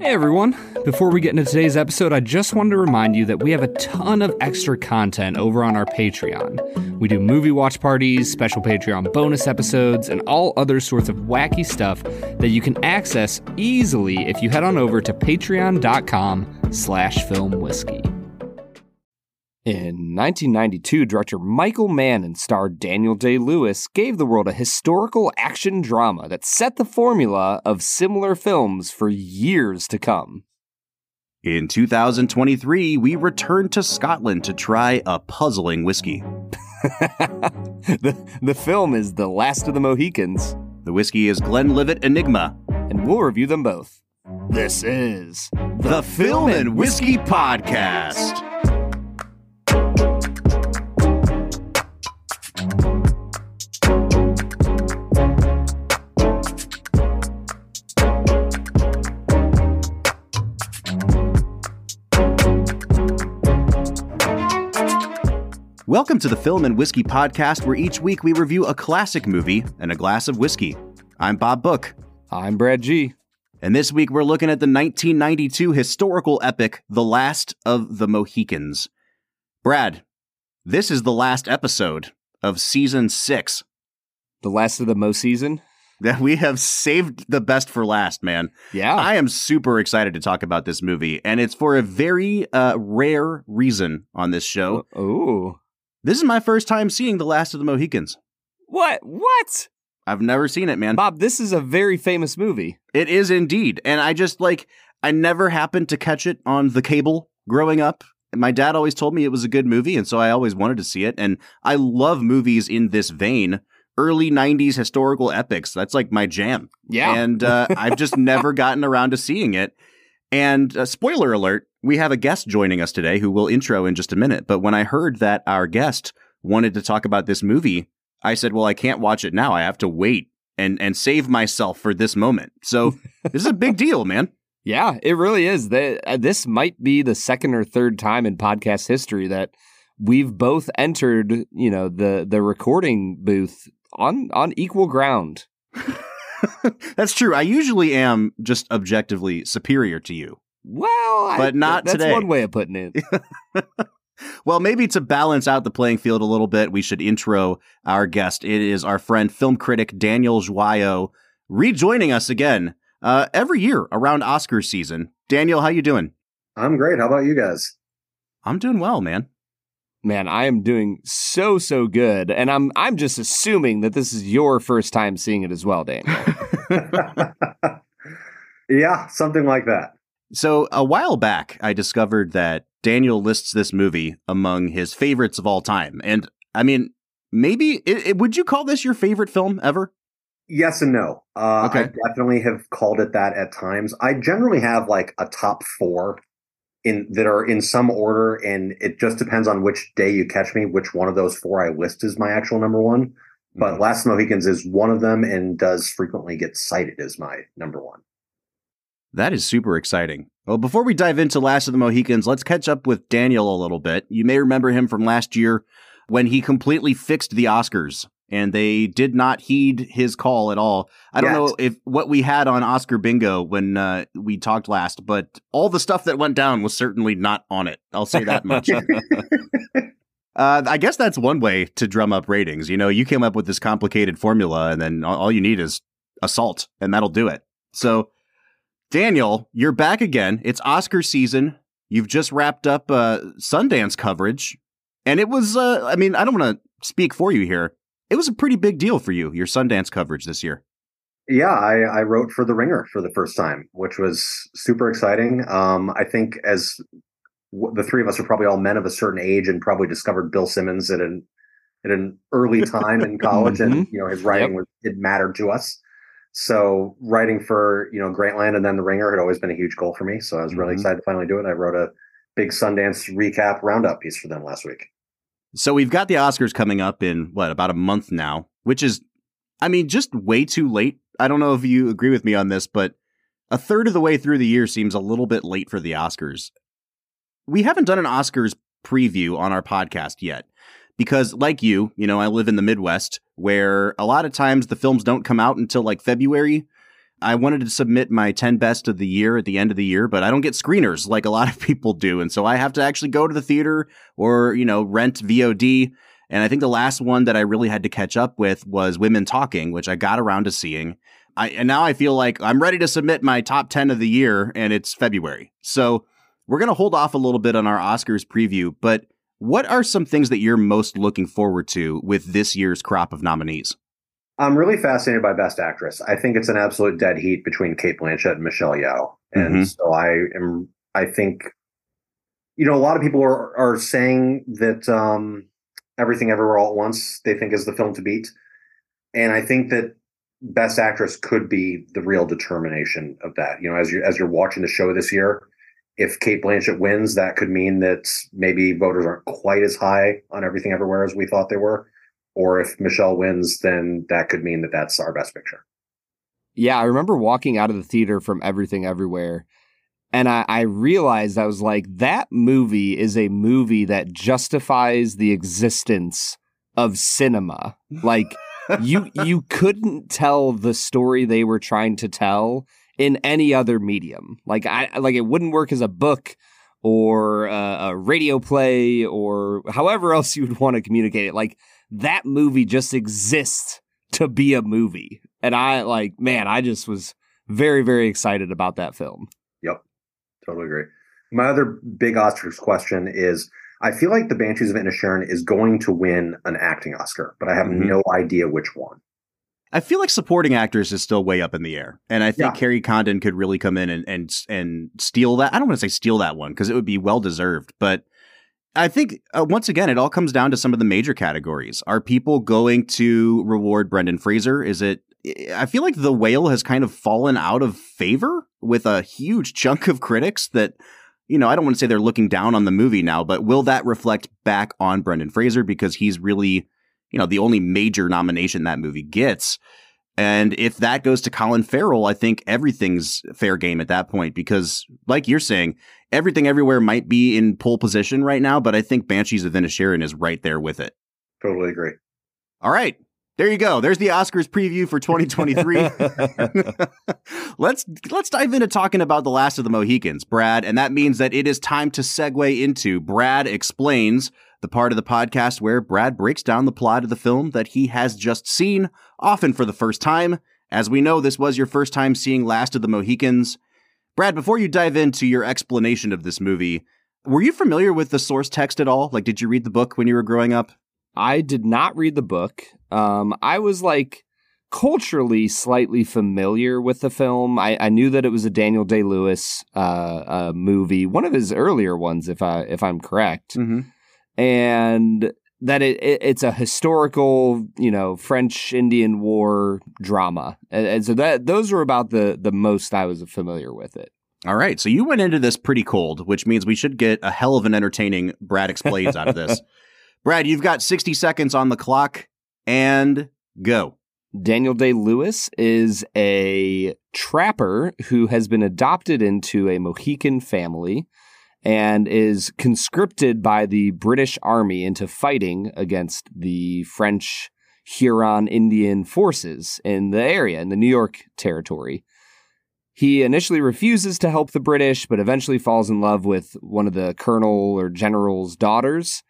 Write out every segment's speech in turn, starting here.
Hey everyone! Before we get into today's episode, I just wanted to remind you that we have a ton of extra content over on our Patreon. We do movie watch parties, special Patreon bonus episodes, and all other sorts of wacky stuff that you can access easily if you head on over to patreon.com slash filmwhiskey. In 1992, director Michael Mann and star Daniel Day Lewis gave the world a historical action drama that set the formula of similar films for years to come. In 2023, we returned to Scotland to try a puzzling whiskey. the, the film is The Last of the Mohicans, The whiskey is Glenlivet Enigma, and we'll review them both. This is the Film and Whiskey Podcast. Welcome to the Film and Whiskey Podcast, where each week we review a classic movie and a glass of whiskey. I'm Bob Book. I'm Brad G. And this week we're looking at the 1992 historical epic, The Last of the Mohicans. Brad, this is the last episode of season six. The Last of the Mo season? That we have saved the best for last, man. Yeah. I am super excited to talk about this movie, and it's for a very uh, rare reason on this show. Oh. This is my first time seeing The Last of the Mohicans. What? What? I've never seen it, man. Bob, this is a very famous movie. It is indeed. And I just like, I never happened to catch it on the cable growing up. My dad always told me it was a good movie, and so I always wanted to see it. And I love movies in this vein. Early 90s historical epics. That's like my jam. Yeah. And uh, I've just never gotten around to seeing it. And uh, spoiler alert, we have a guest joining us today who we'll intro in just a minute. But when I heard that our guest wanted to talk about this movie, I said, well, I can't watch it now. I have to wait and, and save myself for this moment. So this is a big deal, man. Yeah, it really is. Uh, this might be the second or third time in podcast history that we've both entered, you know, the the recording booth on on equal ground. That's true. I usually am just objectively superior to you. Well, But I, not that's today. one way of putting it. Well, maybe to balance out the playing field a little bit, we should intro our guest. It is our friend, film critic Daniel Joyaux, rejoining us again uh, every year around Oscar season. Daniel, how you doing? I'm great. How about you guys? I'm doing well, man. Man, I am doing so so good, and I'm I'm just assuming that this is your first time seeing it as well, Daniel. yeah, something like that. So a while back, I discovered that Daniel lists this movie among his favorites of all time, and I mean, maybe it, it- would you call this your favorite film ever? Yes and no. Uh, Okay. I definitely have called it that at times. I generally have like a top four in that are in some order, and it just depends on which day you catch me, which one of those four I list is my actual number one. But Last Mohicans is one of them, and does frequently get cited as my number one. That is super exciting. Well, before we dive into Last of the Mohicans, let's catch up with Daniel a little bit. You may remember him from last year when he completely fixed the Oscars and they did not heed his call at all. I don't Yes. know if what we had on Oscar bingo when uh, we talked last, but all the stuff that went down was certainly not on it. I'll say that much. Uh, I guess that's one way to drum up ratings. You know, you came up with this complicated formula, and then all all you need is assault, and that'll do it. So, Daniel, you're back again. It's Oscar season. You've just wrapped up uh, Sundance coverage, and it was. Uh, I mean, I don't want to speak for you here. It was a pretty big deal for you, your Sundance coverage this year. Yeah, I, I wrote for The Ringer for the first time, which was super exciting. Um, I think as w- the three of us are probably all men of a certain age and probably discovered Bill Simmons at an at an early time in college, and you know his writing was it mattered to us. So writing for you know Grantland and then The Ringer had always been a huge goal for me. So I was really Mhm. excited to finally do it. I wrote a big Sundance recap roundup piece for them last week. So we've got the Oscars coming up in what about a month now, which is, I mean, just way too late. I don't know if you agree with me on this, but a third of the way through the year seems a little bit late for the Oscars. We haven't done an Oscars preview on our podcast yet because, like you, you know, I live in the Midwest where a lot of times the films don't come out until like February. I wanted to submit my 10 best of the year at the end of the year, but I don't get screeners like a lot of people do. And so I have to actually go to the theater or, you know, rent VOD. And I think the last one that I really had to catch up with was Women Talking, which I got around to seeing. I, and now I feel like I'm ready to submit my top 10 of the year and it's February. So we're going to hold off a little bit on our Oscars preview, but what are some things that you're most looking forward to with this year's crop of nominees? I'm really fascinated by Best Actress. I think it's an absolute dead heat between Cate Blanchett and Michelle Yeoh, and mm-hmm. so I am. I think, you know, a lot of people are are saying that um, Everything Everywhere All at Once they think is the film to beat, and I think that Best Actress could be the real determination of that. You know, as you as you're watching the show this year, if Cate Blanchett wins, that could mean that maybe voters aren't quite as high on Everything Everywhere as we thought they were. Or if Michelle wins, then that could mean that that's our best picture. Yeah, I remember walking out of the theater from Everything Everywhere, and I, I realized I was like, that movie is a movie that justifies the existence of cinema. Like you you couldn't tell the story they were trying to tell in any other medium. Like I like it wouldn't work as a book or a, a radio play or however else you would want to communicate it. Like that movie just exists to be a movie. And I like, man, I just was very, very excited about that film. Yep. Totally agree. My other big Oscars question is I feel like The Banshees of Inisherin is going to win an acting Oscar, but I have mm-hmm. no idea which one. I feel like supporting actors is still way up in the air, and I think yeah. Kerry Condon could really come in and and and steal that. I don't want to say steal that one because it would be well deserved, but I think uh, once again, it all comes down to some of the major categories. Are people going to reward Brendan Fraser? Is it? I feel like The Whale has kind of fallen out of favor with a huge chunk of critics that, you know, I don't want to say they're looking down on the movie now, but will that reflect back on Brendan Fraser because he's really, you know, the only major nomination that movie gets? And if that goes to Colin Farrell, I think everything's fair game at that point because, like you're saying, everything everywhere might be in pole position right now, but I think Banshees of Inisherin is right there with it. Totally agree. All right. There you go. There's the Oscars preview for 2023. let's let's dive into talking about the last of the Mohicans, Brad, and that means that it is time to segue into Brad explains the part of the podcast where Brad breaks down the plot of the film that he has just seen, often for the first time. As we know, this was your first time seeing Last of the Mohicans. Brad, before you dive into your explanation of this movie, were you familiar with the source text at all? Like, did you read the book when you were growing up? I did not read the book. Um, I was like culturally slightly familiar with the film. I, I knew that it was a Daniel Day Lewis uh, uh, movie, one of his earlier ones, if I if I'm correct, mm-hmm. And that it, it, it's a historical, you know, French Indian War drama, and, and, so that those were about the the most I was familiar with it. All right, so you went into this pretty cold, which means we should get a hell of an entertaining Brad explains out of this. Brad, you've got sixty seconds on the clock, and go. Daniel Day Lewis is a trapper who has been adopted into a Mohican family and is conscripted by the British Army into fighting against the French Huron Indian forces in the area, in the New York territory. He initially refuses to help the British, but eventually falls in love with one of the colonel or general's daughters.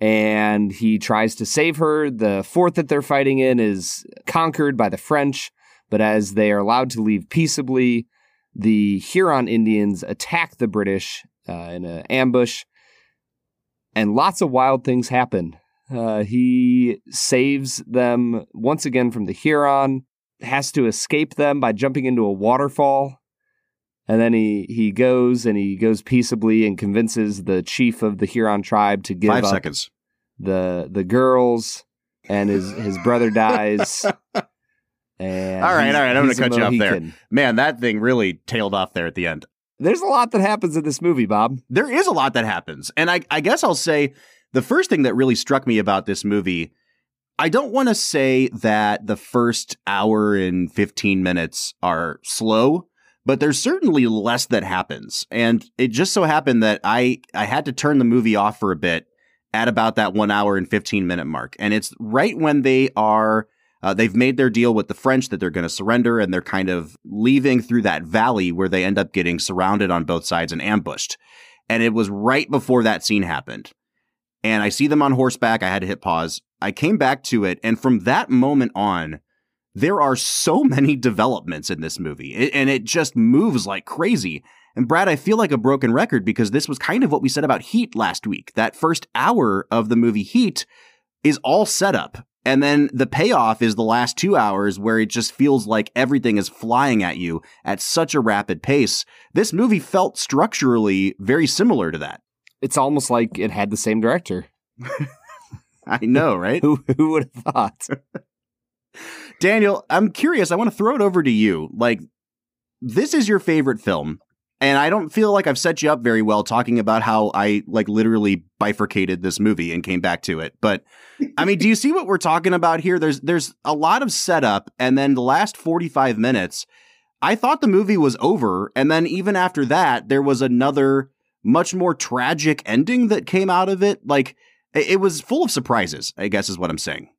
And he tries to save her. The fort that they're fighting in is conquered by the French, but as they are allowed to leave peaceably, the Huron Indians attack the British uh, in an ambush, and lots of wild things happen. Uh, he saves them once again from the Huron, has to escape them by jumping into a waterfall. And then he, he goes and he goes peaceably and convinces the chief of the Huron tribe to give Five up seconds. the the girls, and his his brother dies. And all right, all right, I'm going to cut you off there. Man, that thing really tailed off there at the end. There's a lot that happens in this movie, Bob. There is a lot that happens. And I, I guess I'll say the first thing that really struck me about this movie, I don't want to say that the first hour and 15 minutes are slow, but there's certainly less that happens. And it just so happened that I, I had to turn the movie off for a bit at about that one hour and 15 minute mark. And it's right when they are Uh, they've made their deal with the French that they're going to surrender, and they're kind of leaving through that valley where they end up getting surrounded on both sides and ambushed. And it was right before that scene happened. And I see them on horseback. I had to hit pause. I came back to it, and from that moment on, there are so many developments in this movie, it, and it just moves like crazy. And Brad, I feel like a broken record because this was kind of what we said about Heat last week. That first hour of the movie Heat is all set up. And then the payoff is the last two hours where it just feels like everything is flying at you at such a rapid pace. This movie felt structurally very similar to that. It's almost like it had the same director. I know, right? who, who would have thought? Daniel, I'm curious. I want to throw it over to you. Like, this is your favorite film. And I don't feel like I've set you up very well talking about how I like literally bifurcated this movie and came back to it. But I mean, do you see what we're talking about here? There's there's a lot of setup and then the last 45 minutes, I thought the movie was over and then even after that there was another much more tragic ending that came out of it. Like it was full of surprises, I guess is what I'm saying.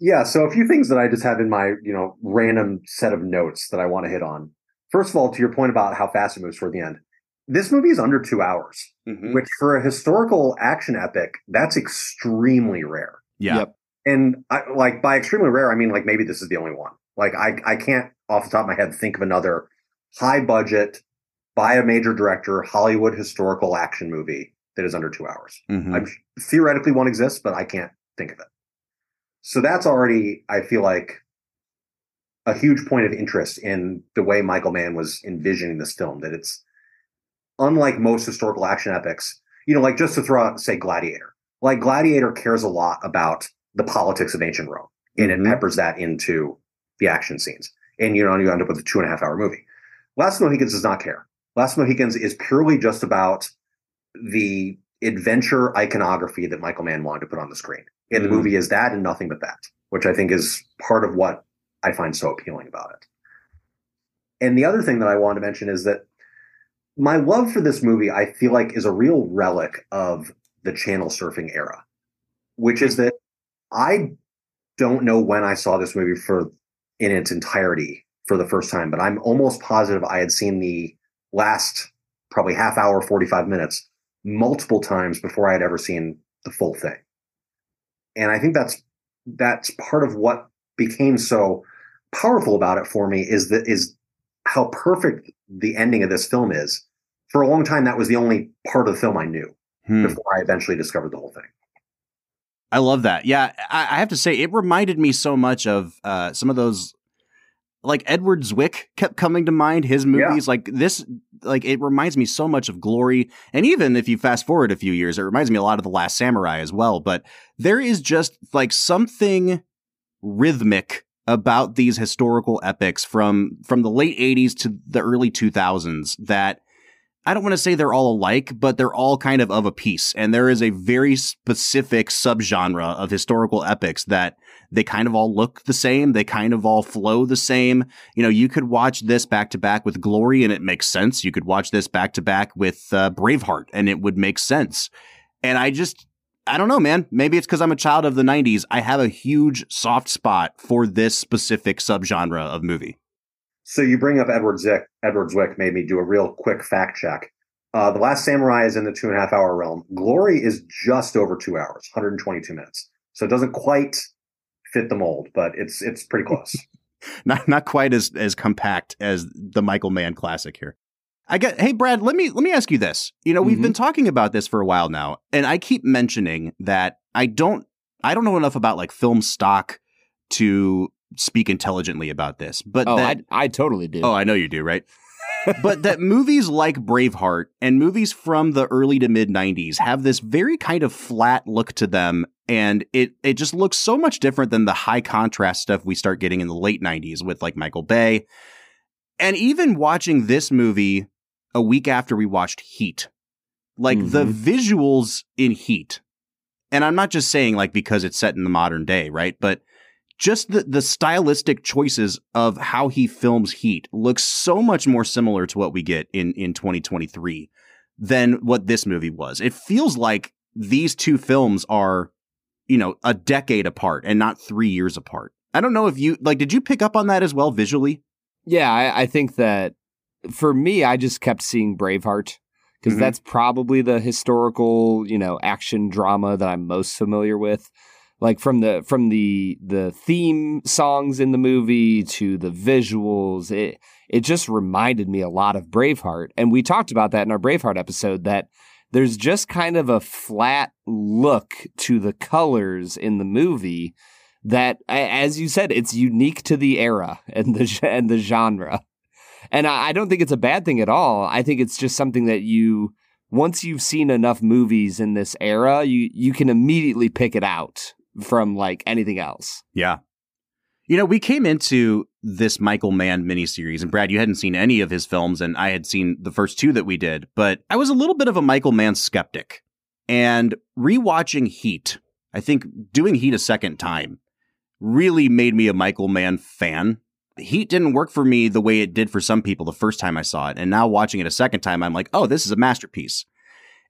Yeah, so a few things that I just have in my, you know, random set of notes that I want to hit on. First of all, to your point about how fast it moves toward the end, this movie is under two hours, mm-hmm. which for a historical action epic, that's extremely rare. Yeah. Yep. And I, like by extremely rare, I mean like maybe this is the only one. Like I, I can't off the top of my head think of another high budget by a major director Hollywood historical action movie that is under two hours. Mm-hmm. I'm theoretically one exists, but I can't think of it. So that's already, I feel like, a huge point of interest in the way Michael Mann was envisioning this film. That it's unlike most historical action epics. You know, like just to throw out, say, Gladiator. Like Gladiator cares a lot about the politics of ancient Rome, and mm-hmm. it peppers that into the action scenes. And you know, you end up with a two and a half hour movie. Last Mohicans does not care. Last Mohicans is purely just about the adventure iconography that Michael Mann wanted to put on the screen. And mm-hmm. the movie is that and nothing but that, which I think is part of what I find so appealing about it. And the other thing that I want to mention is that my love for this movie, I feel like, is a real relic of the channel surfing era, which is that I don't know when I saw this movie for in its entirety for the first time, but I'm almost positive I had seen the last probably half hour, 45 minutes multiple times before I had ever seen the full thing. And I think that's that's part of what became so powerful about it for me is that is how perfect the ending of this film is. For a long time, that was the only part of the film I knew hmm. before I eventually discovered the whole thing. I love that. Yeah, I, I have to say, it reminded me so much of uh, some of those like Edward Zwick kept coming to mind. His movies, yeah. like this, like it reminds me so much of Glory. And even if you fast forward a few years, it reminds me a lot of The Last Samurai as well. But there is just like something rhythmic about these historical epics from from the late 80s to the early 2000s that I don't want to say they're all alike, but they're all kind of of a piece. And there is a very specific subgenre of historical epics that they kind of all look the same. They kind of all flow the same. You know, you could watch this back to back with Glory and it makes sense. You could watch this back to back with uh, Braveheart and it would make sense. And I just, I don't know, man. Maybe it's because I'm a child of the 90s. I have a huge soft spot for this specific subgenre of movie. So you bring up Edward Zwick. Edward Zwick made me do a real quick fact check. Uh, the Last Samurai is in the two and a half hour realm. Glory is just over two hours, 122 minutes. So it doesn't quite fit the mold, but it's it's pretty close. not not quite as as compact as the Michael Mann classic here. I get hey Brad, let me let me ask you this. You know, we've mm-hmm. been talking about this for a while now, and I keep mentioning that I don't I don't know enough about like film stock to speak intelligently about this. But oh, that, I, I totally do. Oh, I know you do, right? but that movies like Braveheart and movies from the early to mid 90s have this very kind of flat look to them and it it just looks so much different than the high contrast stuff we start getting in the late 90s with like Michael Bay. And even watching this movie a week after we watched Heat. Like mm-hmm. the visuals in Heat. And I'm not just saying like because it's set in the modern day, right? But just the, the stylistic choices of how he films Heat looks so much more similar to what we get in, in 2023 than what this movie was. It feels like these two films are, you know, a decade apart and not three years apart. I don't know if you like. Did you pick up on that as well visually? Yeah, I, I think that for me, I just kept seeing Braveheart because Mhm. that's probably the historical, you know, action drama that I'm most familiar with. Like from the from the the theme songs in the movie to the visuals, it it just reminded me a lot of Braveheart. And we talked about that in our Braveheart episode that there's just kind of a flat look to the colors in the movie that as you said, it's unique to the era and the and the genre. And I, I don't think it's a bad thing at all. I think it's just something that you once you've seen enough movies in this era, you you can immediately pick it out from like anything else. Yeah. You know, we came into this Michael Mann miniseries, and Brad, you hadn't seen any of his films, and I had seen the first two that we did, but I was a little bit of a Michael Mann skeptic. And rewatching Heat, I think doing Heat a second time really made me a Michael Mann fan. Heat didn't work for me the way it did for some people the first time I saw it. And now watching it a second time, I'm like, oh, this is a masterpiece.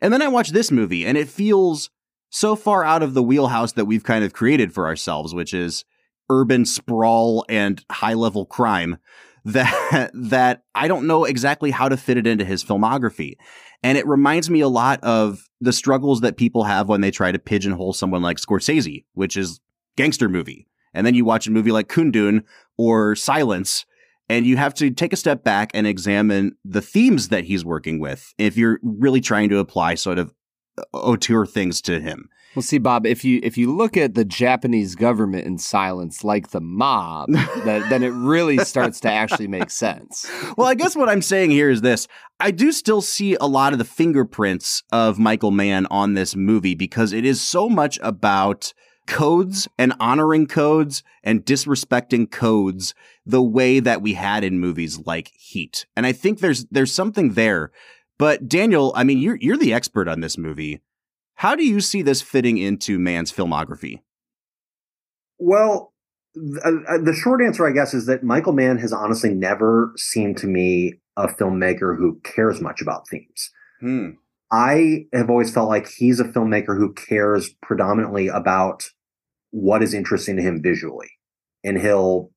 And then I watch this movie, and it feels so far out of the wheelhouse that we've kind of created for ourselves, which is urban sprawl and high level crime that that I don't know exactly how to fit it into his filmography. And it reminds me a lot of the struggles that people have when they try to pigeonhole someone like Scorsese, which is gangster movie. And then you watch a movie like Kundun or Silence and you have to take a step back and examine the themes that he's working with if you're really trying to apply sort of uh, auteur things to him. Well, see, Bob, if you if you look at the Japanese government in silence, like the mob, that, then it really starts to actually make sense. well, I guess what I'm saying here is this. I do still see a lot of the fingerprints of Michael Mann on this movie because it is so much about codes and honoring codes and disrespecting codes the way that we had in movies like Heat. And I think there's there's something there. But Daniel, I mean, you're you're the expert on this movie. How do you see this fitting into Mann's filmography? Well, th- uh, the short answer, I guess, is that Michael Mann has honestly never seemed to me a filmmaker who cares much about themes. Hmm. I have always felt like he's a filmmaker who cares predominantly about what is interesting to him visually. And he'll,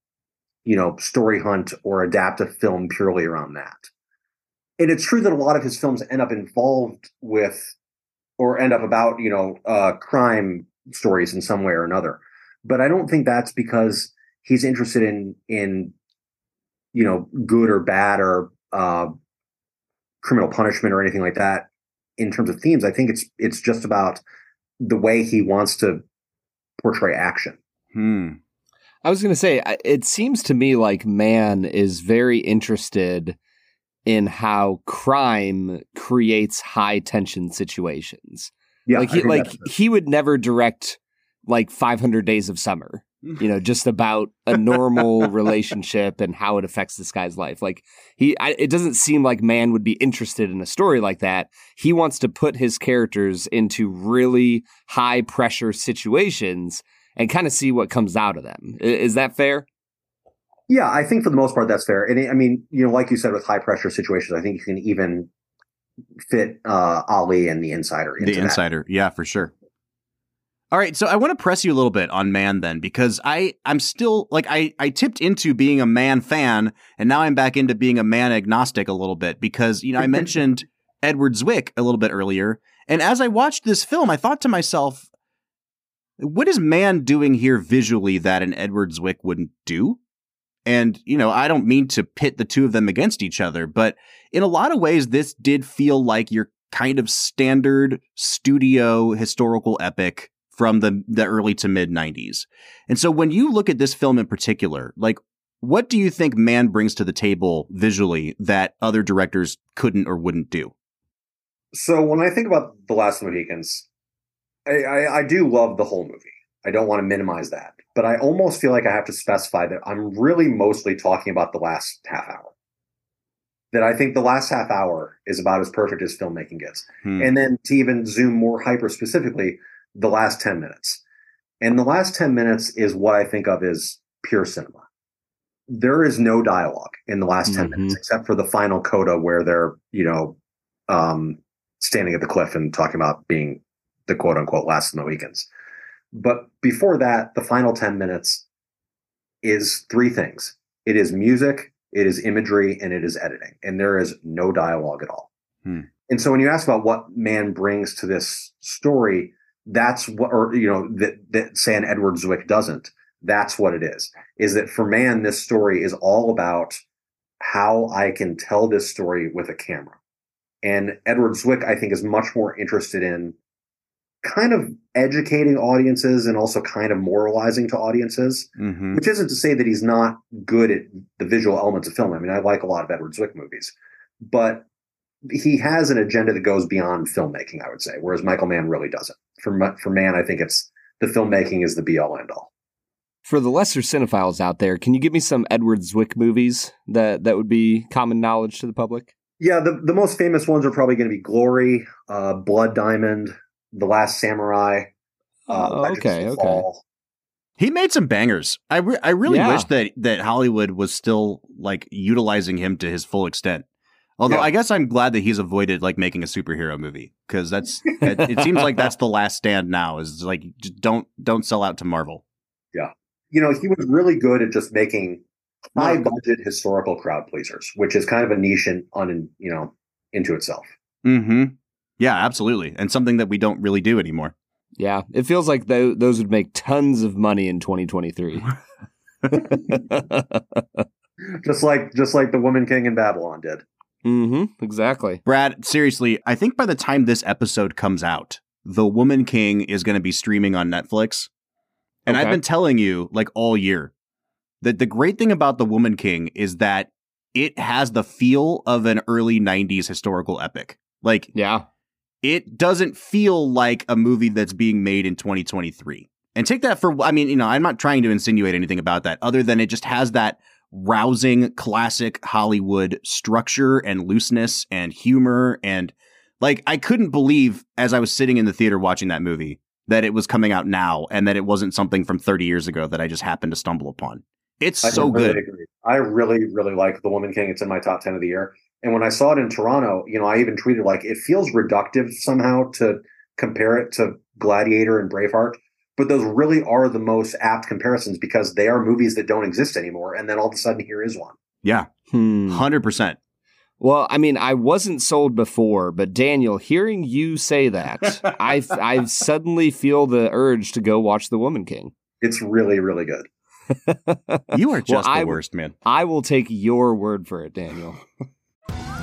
you know, story hunt or adapt a film purely around that. And it's true that a lot of his films end up involved with or end up about, you know, uh, crime stories in some way or another. But I don't think that's because he's interested in in you know good or bad or uh, criminal punishment or anything like that in terms of themes. I think it's it's just about the way he wants to portray action. Hmm. I was going to say, it seems to me like Mann is very interested in how crime creates high tension situations. Yeah, like he, like he would never direct like 500 Days of Summer. You know, just about a normal relationship and how it affects this guy's life. Like he, I, it doesn't seem like Mann would be interested in a story like that. He wants to put his characters into really high pressure situations and kind of see what comes out of them. I- Is that fair? yeah, I think for the most part that's fair. And I mean, you know, like you said, with high pressure situations, I think you can even fit uh, Ali and the Insider. Into the that. insider yeah for sure all right so i want to press you a little bit on Mann then because i i'm still like i i tipped into being a Mann fan and now i'm back into being a Mann agnostic a little bit because you know i mentioned edward zwick a little bit earlier and as i watched this film i thought to myself what is Mann doing here visually that an edward zwick wouldn't do? And you know i don't mean to pit the two of them against each other but in a lot of ways this did feel like your kind of standard studio historical epic from the the early to mid 90s. And so when you look at this film in particular, like what do you think Mann brings to the table visually that other directors couldn't or wouldn't do? So when I think about the Last Mohicans, I, I, I do love the whole movie. I don't want to minimize that, but I almost feel like I have to specify that I'm really mostly talking about the last half hour. That I think the last half hour is about as perfect as filmmaking gets. Hmm. And then to even zoom more hyper specifically, the last 10 minutes. And the last 10 minutes is what I think of as pure cinema. There is no dialogue in the last 10 Mhm. minutes except for the final coda where they're, you know, um, standing at the cliff and talking about being the quote unquote last of the Mohicans. But before that, the final 10 minutes, is three things it is music, it is imagery, and it is editing. And there is no dialogue at all. Hmm. And so when you ask about what Mann brings to this story, that's what, or, you know, that, that San Edward Zwick doesn't. That's what it is. Is that for Mann, this story is all about how I can tell this story with a camera. And Edward Zwick, I think, is much more interested in kind of educating audiences and also kind of moralizing to audiences, Mm-hmm. which isn't to say that he's not good at the visual elements of film. I mean, I like a lot of Edward Zwick movies, but he has an agenda that goes beyond filmmaking, I would say, whereas Michael Mann really doesn't. For, Ma- for Mann, I think it's the filmmaking is the be all end all. For the lesser cinephiles out there, can you give me some Edward Zwick movies that, that would be common knowledge to the public? Yeah, the, the most famous ones are probably going to be Glory, uh, Blood Diamond, The Last Samurai. Uh, Oh, okay, okay. Fall. He made some bangers. I re- I really Yeah. wish that that Hollywood was still like utilizing him to his full extent. Although Yeah. I guess I'm glad that he's avoided like making a superhero movie because that's it, it seems like that's the last stand now is like just don't don't sell out to Marvel. Yeah, you know, he was really good at just making high budget historical crowd pleasers, which is kind of a niche in on you know into itself. Mm-hmm. Yeah, absolutely, and something that we don't really do anymore. Yeah, it feels like tho- those would make tons of money in 2023. Just like just like the Woman King in Babylon did. Mm-hmm, exactly. Brad, seriously, I think by the time this episode comes out, The Woman King is going to be streaming on Netflix. And I've been telling you like all year that the great thing about The Woman King is that it has the feel of an early 90s historical epic. Like Yeah. it doesn't feel like a movie that's being made in 2023. And take that for, I mean, you know, I'm not trying to insinuate anything about that other than it just has that rousing classic Hollywood structure and looseness and humor. And like, I couldn't believe as I was sitting in the theater watching that movie that it was coming out now and that it wasn't something from 30 years ago that I just happened to stumble upon. It's I so really good. agree. I really, really like The Woman King. It's in my top 10 of the year. And when I saw it in Toronto, you know, I even tweeted like it feels reductive somehow to compare it to Gladiator and Braveheart. But those really are the most apt comparisons because they are movies that don't exist anymore. And then all of a sudden, here is one. Yeah, Hmm. 100%. Well, I mean, I wasn't sold before, but Daniel, hearing you say that, I I suddenly feel the urge to go watch The Woman King. It's really, really good. You are just I the w- worst, man. I will take your word for it, Daniel.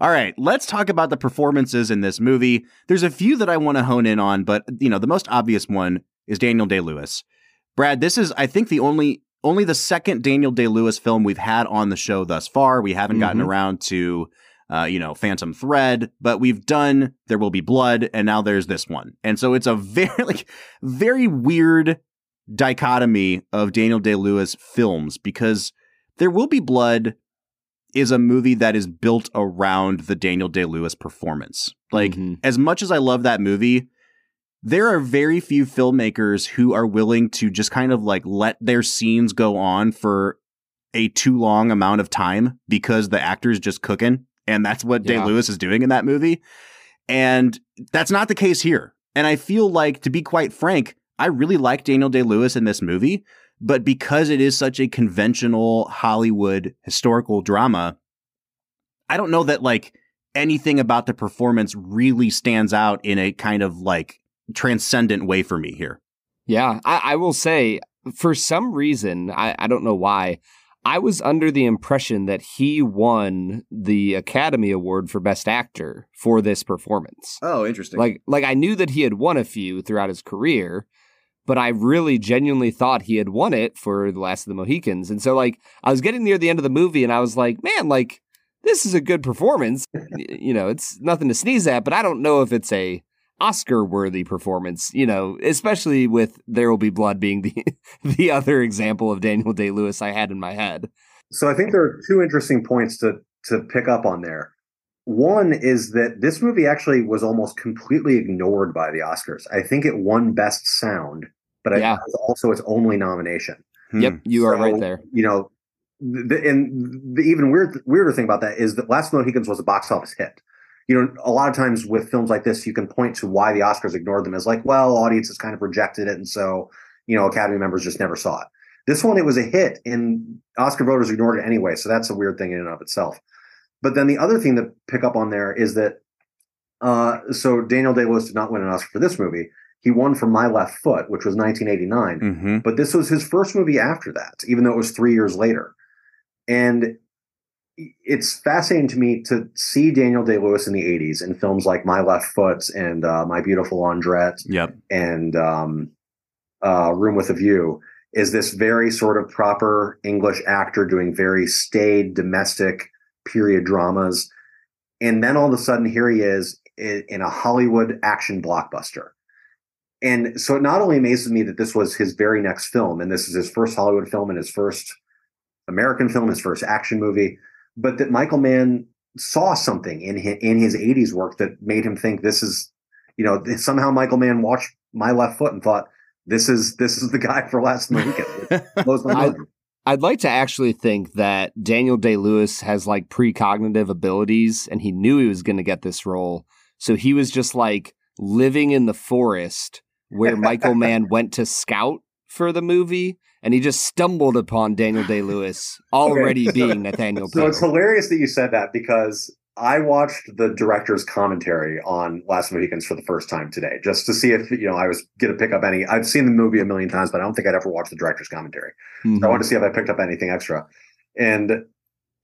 All right, let's talk about the performances in this movie. There's a few that I want to hone in on, but you know, the most obvious one is Daniel Day-Lewis. Brad, this is I think the only only the second Daniel Day-Lewis film we've had on the show thus far. We haven't gotten Mhm. around to uh, you know, Phantom Thread, but we've done There Will Be Blood, and now there's this one. And so it's a very like very weird dichotomy of Daniel Day-Lewis films because There Will Be Blood is a movie that is built around the Daniel Day Lewis performance. Like, Mhm. as much as I love that movie, there are very few filmmakers who are willing to just kind of like let their scenes go on for a too long amount of time because the actor's just cooking. And that's what Day Lewis is doing in that movie. And that's not the case here. And I feel like, to be quite frank, I really like Daniel Day Lewis in this movie, but because it is such a conventional Hollywood historical drama, I don't know that like anything about the performance really stands out in a kind of like transcendent way for me here. Yeah, I, I will say, for some reason, I, I don't know why, I was under the impression that he won the Academy Award for Best Actor for this performance. Oh, interesting. Like, like I knew that he had won a few throughout his career, but I really genuinely thought he had won it for The Last of the Mohicans. And so, like, I was getting near the end of the movie, and I was like, man, like, this is a good performance. You know, it's nothing to sneeze at, but I don't know if it's a Oscar worthy performance, you know, especially with There Will Be Blood being the the other example of Daniel Day Lewis I had in my head. So I think there are two interesting points to to pick up on there. One is that this movie actually was almost completely ignored by the Oscars. I think it won Best Sound, but yeah. it also its only nomination. Hmm. Yep, you are right there. You know, the, and the even weird weirder thing about that is that Last Mohicans was a box office hit you know, a lot of times with films like this, you can point to why the Oscars ignored them as like, well, audiences kind of rejected it, and so you know, Academy members just never saw it. This one, it was a hit, and Oscar voters ignored it anyway. So that's a weird thing in and of itself. But then the other thing to pick up on there is that, uh, so Daniel Day Lewis did not win an Oscar for this movie. He won for My Left Foot, which was 1989. Mm-hmm. But this was his first movie after that, even though it was three years later. And it's fascinating to me to see Daniel Day Lewis in the 80s in films like My Left Foot and uh, My Beautiful Laundrette yep. and um, uh, Room with a View is this very sort of proper English actor doing very staid domestic period dramas. And then all of a sudden, here he is in, in a Hollywood action blockbuster. And so it not only amazes me that this was his very next film, and this is his first Hollywood film and his first American film, his first action movie, but that Michael Mann saw something in his, in his 80s work that made him think this is, you know, somehow Michael Mann watched My Left Foot and thought this is this is the guy for Last Mohican. I, I'd like to actually think that Daniel Day Lewis has like precognitive abilities, and he knew he was going to get this role, so he was just like living in the forest where Michael Mann went to scout for the movie and he just stumbled upon Daniel Day Lewis already okay. being Nathaniel. So it's hilarious that you said that because I watched the director's commentary on Last Mohicans for the first time today, just to see if you know I was going to pick up any. I've seen the movie a million times, but I don't think I'd ever watched the director's commentary. Mm-hmm. So I wanted to see if I picked up anything extra. And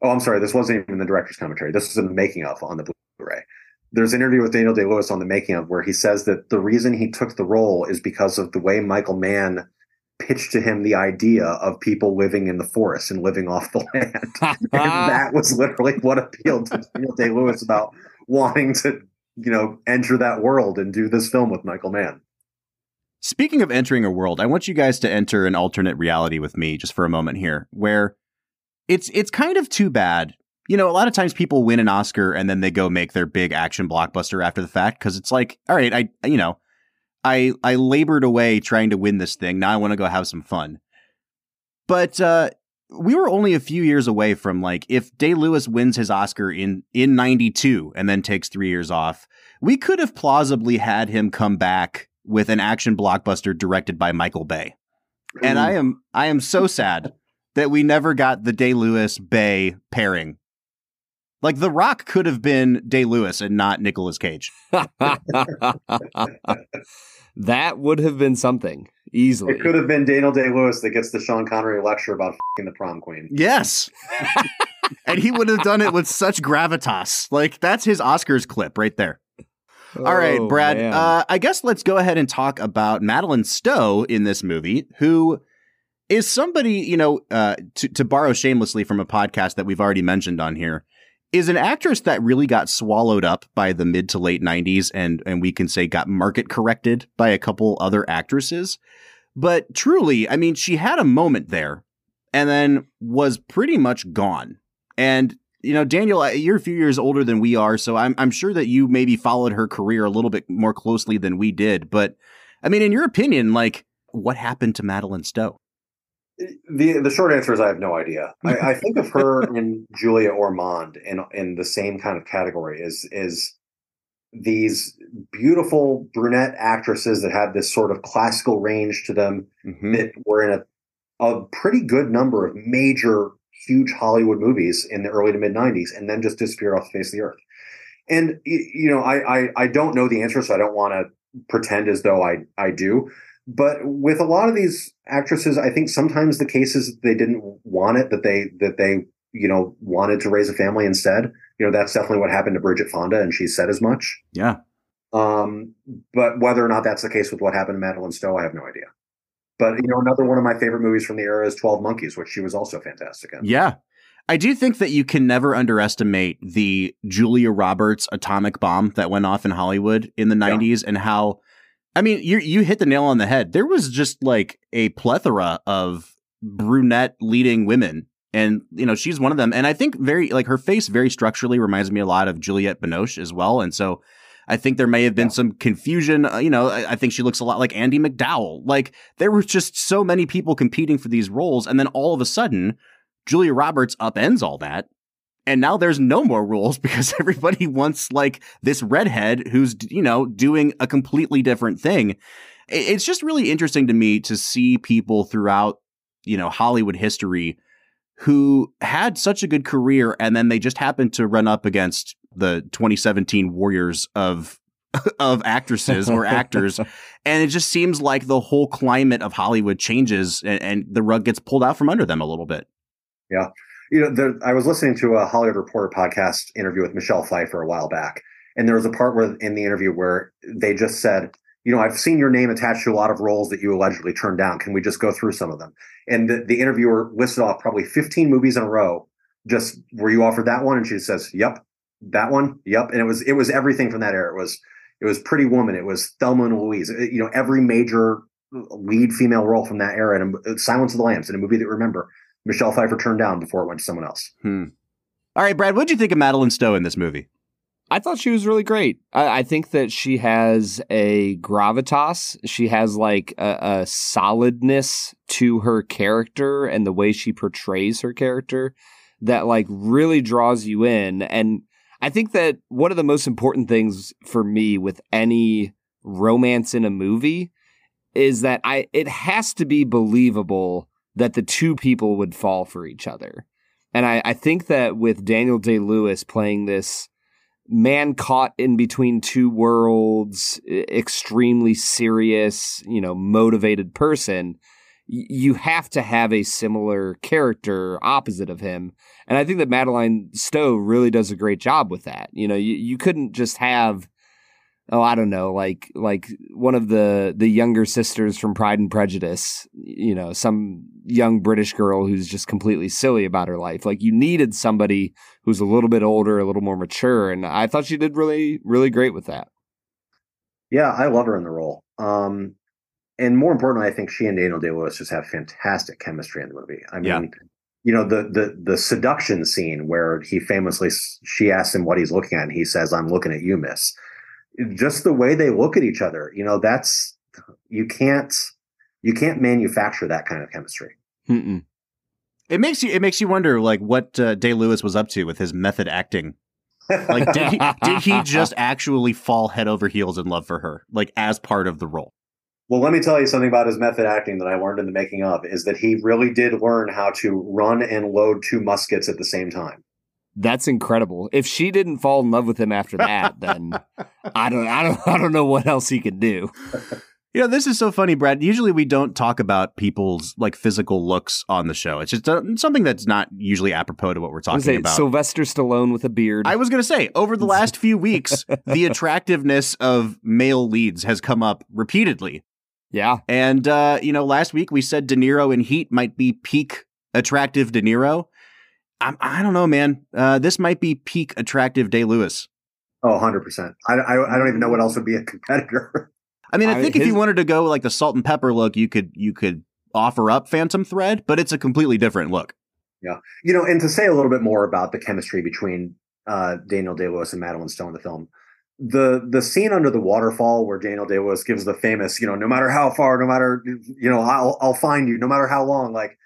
oh, I'm sorry, this wasn't even the director's commentary. This was the making of on the Blu-ray. There's an interview with Daniel Day Lewis on the making of where he says that the reason he took the role is because of the way Michael Mann pitched to him the idea of people living in the forest and living off the land. and that was literally what appealed to Daniel Day Lewis about wanting to, you know, enter that world and do this film with Michael Mann. Speaking of entering a world, I want you guys to enter an alternate reality with me just for a moment here, where it's it's kind of too bad. You know, a lot of times people win an Oscar and then they go make their big action blockbuster after the fact because it's like, all right, I you know, I I labored away trying to win this thing. Now I want to go have some fun. But uh, we were only a few years away from like if Day Lewis wins his Oscar in in 92 and then takes 3 years off, we could have plausibly had him come back with an action blockbuster directed by Michael Bay. And I am I am so sad that we never got the Day Lewis Bay pairing like The Rock could have been Day Lewis and not Nicolas Cage. that would have been something easily. It could have been Daniel Day Lewis that gets the Sean Connery lecture about the prom queen. Yes. and he would have done it with such gravitas. Like that's his Oscars clip right there. Oh, All right, oh, Brad. Uh, I guess let's go ahead and talk about Madeleine Stowe in this movie, who is somebody, you know, uh, to, to borrow shamelessly from a podcast that we've already mentioned on here, is an actress that really got swallowed up by the mid to late 90s and and we can say got market corrected by a couple other actresses. But truly, I mean, she had a moment there and then was pretty much gone. And you know, Daniel, you're a few years older than we are, so I'm I'm sure that you maybe followed her career a little bit more closely than we did. But I mean, in your opinion, like what happened to Madeleine Stowe? The the short answer is I have no idea. I, I think of her and Julia Ormond in in the same kind of category is is these beautiful brunette actresses that had this sort of classical range to them mm-hmm. that were in a a pretty good number of major huge Hollywood movies in the early to mid 90s and then just disappeared off the face of the earth. And you know, I I, I don't know the answer, so I don't want to pretend as though I I do. But with a lot of these actresses, I think sometimes the cases they didn't want it, that they that they you know wanted to raise a family instead. You know, that's definitely what happened to Bridget Fonda, and she said as much. Yeah. Um, but whether or not that's the case with what happened to Madeleine Stowe, I have no idea. But you know, another one of my favorite movies from the era is Twelve Monkeys, which she was also fantastic in. Yeah. I do think that you can never underestimate the Julia Roberts atomic bomb that went off in Hollywood in the 90s and how I mean, you you hit the nail on the head. There was just like a plethora of brunette leading women and you know, she's one of them and I think very like her face very structurally reminds me a lot of Juliette Binoche as well and so I think there may have been yeah. some confusion. Uh, you know, I, I, think she looks a lot like Andie MacDowell. Like there were just so many people competing for these roles, and then all of a sudden, Julia Roberts upends all that. And now there's no more rules because everybody wants like this redhead who's, you know, doing a completely different thing. It's just really interesting to me to see people throughout, you know, Hollywood history who had such a good career and then they just happened to run up against the 2017 warriors of of actresses or actors and it just seems like the whole climate of Hollywood changes and, and, the rug gets pulled out from under them a little bit. Yeah. You know, there, I was listening to a Hollywood Reporter podcast interview with Michelle Pfeiffer a while back and there was a part where in the interview where they just said you know, I've seen your name attached to a lot of roles that you allegedly turned down. Can we just go through some of them? And the, the interviewer listed off probably 15 movies in a row. Just were you offered that one? And she says, "Yep, that one, yep." And it was it was everything from that era. It was it was Pretty Woman. It was Thelma and Louise. It, you know, every major lead female role from that era. And uh, Silence of the Lambs, in a movie that remember Michelle Pfeiffer turned down before it went to someone else. Hmm. All right, Brad, what did you think of Madeleine Stowe in this movie? I thought she was really great. I, I, think that she has a gravitas. She has like a, a, solidness to her character and the way she portrays her character that like really draws you in. And I think that one of the most important things for me with any romance in a movie is that I it has to be believable that the two people would fall for each other. And I, I think that with Daniel Day Lewis playing this man caught in between two worlds, extremely serious, you know, motivated person, you have to have a similar character opposite of him. And I think that Madeleine Stowe really does a great job with that. You know, you, you couldn't just have oh i don't know like like one of the the younger sisters from pride and prejudice you know some young british girl who's just completely silly about her life. Like you needed somebody who's a little bit older a little more mature and i thought she did really really great with that. Yeah i love her in the role. Um and more importantly i think she and daniel day-lewis just have fantastic chemistry in the movie. I mean yeah. You know the the the seduction scene where he famously she asks him what he's looking at and he says I'm looking at you miss just the way they look at each other you know that's you can't you can't manufacture that kind of chemistry. Mm-mm. it makes you it makes you wonder like what uh, day lewis was up to with his method acting. Like did he did he just actually fall head over heels in love for her like as part of the role? Well let me tell you something about his method acting that i learned in the making of is that he really did learn how to run and load two muskets at the same time that's incredible. If she didn't fall in love with him after that, then I don't, I don't, I don't know what else he could do. You know, this is so funny, Brad. Usually we don't talk about people's like physical looks on the show. It's just uh, something that's not usually apropos to what we're talking say, about. Sylvester Stallone with a beard. I was going to say, over the last few weeks, the attractiveness of male leads has come up repeatedly. Yeah. And, uh, you know, last week we said De Niro in Heat might be peak attractive De Niro. I'm, I don't know, man. Uh, this might be peak attractive Day Lewis. Oh, 100%. I, I, I, don't even know what else would be a competitor. I mean, I think I, if you wanted to go like the salt and pepper look, you could you could offer up Phantom Thread, but it's a completely different look. Yeah. You know, and to say a little bit more about the chemistry between uh, Daniel Day Lewis and Madeleine Stowe in the film, the the scene under the waterfall where Daniel Day Lewis gives the famous, you know, no matter how far, no matter, you know, I'll I'll find you, no matter how long. Like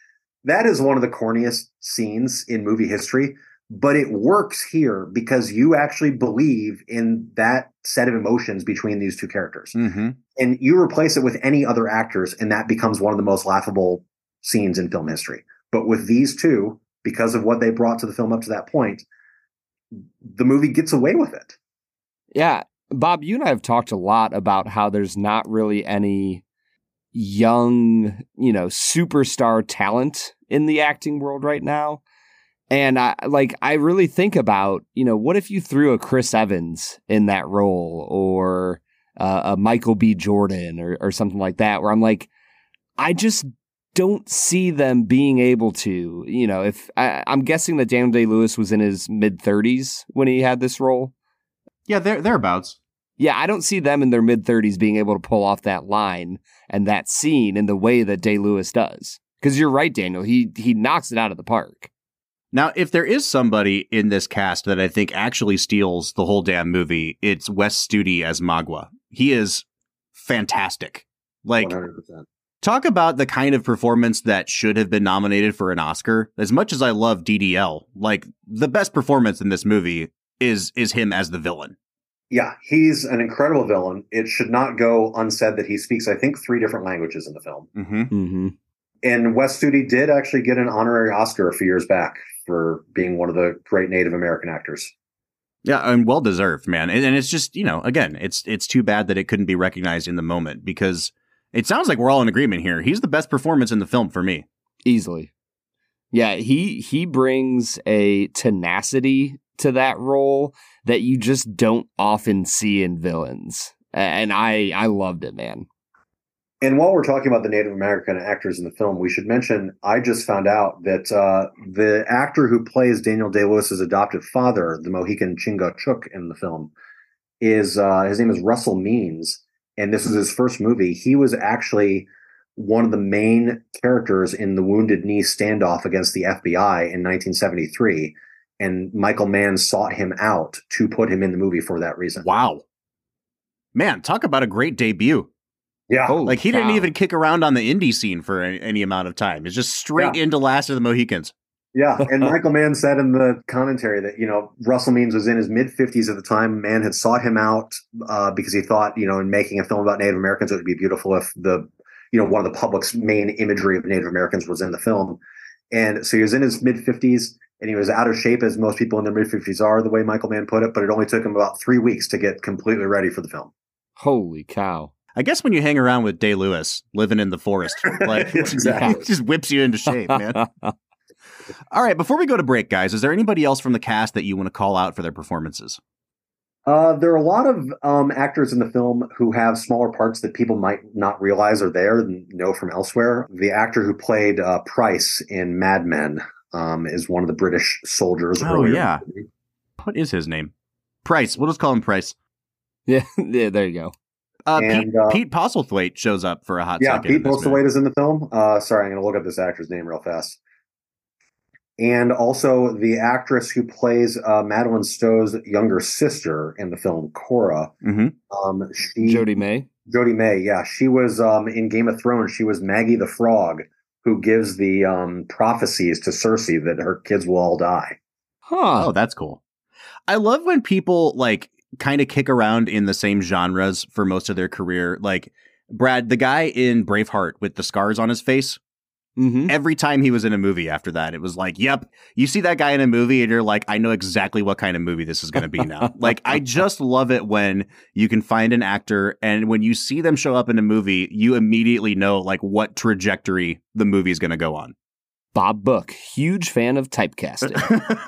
that is one of the corniest scenes in movie history, but it works here because you actually believe in that set of emotions between these two characters. Mm-hmm. And you replace it with any other actors, and that becomes one of the most laughable scenes in film history. But with these two, because of what they brought to the film up to that point, the movie gets away with it. Yeah. Bob, you and I have talked a lot about how there's not really any young, you know, superstar talent in the acting world right now. And I like I really think about, you know, what if you threw a Chris Evans in that role or uh, a Michael B. Jordan or, or something like that, where I'm like, I just don't see them being able to, you know, if I, I'm guessing that Daniel Day Lewis was in his mid 30s when he had this role. Yeah, they're thereabouts. Yeah, I don't see them in their mid 30s being able to pull off that line and that scene in the way that Day Lewis does. Because you're right, Daniel. He he knocks it out of the park. Now, if there is somebody in this cast that I think actually steals the whole damn movie, it's Wes Studi as Magua. He is fantastic. Like, 100%. talk about the kind of performance that should have been nominated for an Oscar. As much as I love DDL, like the best performance in this movie is is him as the villain. Yeah, he's an incredible villain. It should not go unsaid that he speaks, I think, three different languages in the film. Mm-hmm. Mm-hmm. And Wes Studi did actually get an honorary Oscar a few years back for being one of the great Native American actors. Yeah, and well deserved, man. And, and it's just you know, again, it's it's too bad that it couldn't be recognized in the moment because it sounds like we're all in agreement here. He's the best performance in the film for me. Easily. Yeah, he he brings a tenacity to that role that you just don't often see in villains. And I I loved it, man. And while we're talking about the Native American actors in the film, we should mention I just found out that uh, the actor who plays Daniel Day Lewis's adoptive father, the Mohican Chingachgook in the film, is uh, his name is Russell Means, and this is his first movie. He was actually one of the main characters in the Wounded Knee standoff against the FBI in 1973, and Michael Mann sought him out to put him in the movie for that reason. Wow, man, talk about a great debut. Yeah, Holy Like he didn't even kick around on the indie scene for any, any amount of time. It's just straight Yeah. into Last of the Mohicans. Yeah, and Michael Mann said in the commentary that you know Russell Means was in his mid fifties at the time. Mann had sought him out uh, because he thought you know in making a film about Native Americans it would be beautiful if the you know one of the public's main imagery of Native Americans was in the film, and so he was in his mid fifties and he was out of shape as most people in their mid fifties are, the way Michael Mann put it. But it only took him about three weeks to get completely ready for the film. Holy cow. I guess when you hang around with Day Lewis, living in the forest, like Exactly. it just whips you into shape, man. All right, before we go to break, guys, is there anybody else from the cast that you want to call out for their performances? Uh, there are a lot of um, actors in the film who have smaller parts that people might not realize are there and know from elsewhere. The actor who played uh, Price in Mad Men um, is one of the British soldiers. Oh, earlier in the yeah. What is his name? Price. We'll just call him Price. yeah, yeah, there you go. Uh, And, Pete, uh, Pete Postlethwaite shows up for a hot Yeah, second. Pete in this. Postlethwaite is in the film. Uh, sorry, I'm going to look up this actor's name real fast. And also the actress who plays uh, Madeleine Stowe's younger sister in the film, Cora. Mhm. Um, she, Jodhi May. Jodhi May, yeah, she was um, in Game of Thrones. She was Maggie the Frog, who gives the um, prophecies to Cersei that her kids will all die. Huh. Oh, that's cool. I love when people like kind of kick around in the same genres for most of their career. Like Brad, the guy in Braveheart with the scars on his face. Mm-hmm. Every time he was in a movie after that, it was like, "Yep, you see that guy in a movie, and you're like, I know exactly what kind of movie this is going to be now." like, I just love it when you can find an actor, and when you see them show up in a movie, you immediately know like what trajectory the movie is going to go on. Bob Book, huge fan of typecasting.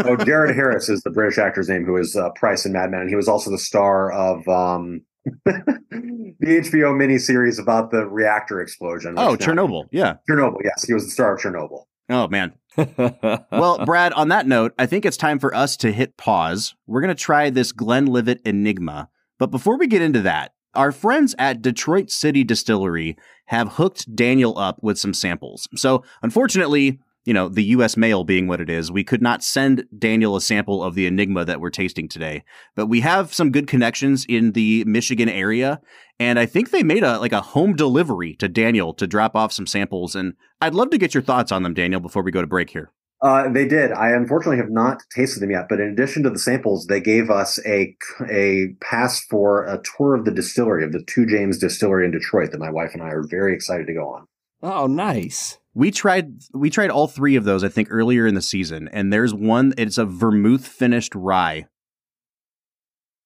Oh, Jared Harris is the British actor's name, who is uh, Price in Mad Men. He was also the star of um, the HBO miniseries about the reactor explosion. oh, now- Chernobyl, yeah. Chernobyl, yes, he was the star of Chernobyl. Oh man, well, Brad, on that note, I think it's time for us to hit pause. We're going to try this Glenlivet Enigma. But before we get into that, our friends at Detroit City Distillery have hooked Daniel up with some samples. So, unfortunately, you know, the US mail being what it is, we could not send Daniel a sample of the Enigma that we're tasting today. But we have some good connections in the Michigan area, and I think they made a like a home delivery to Daniel to drop off some samples and I'd love to get your thoughts on them, Daniel, before we go to break here. Uh, they did. I unfortunately have not tasted them yet, but in addition to the samples, they gave us a a pass for a tour of the distillery of the Two James Distillery in Detroit that my wife and I are very excited to go on. oh, nice. We tried we tried all three of those I think earlier in the season and there's one it's a vermouth finished rye.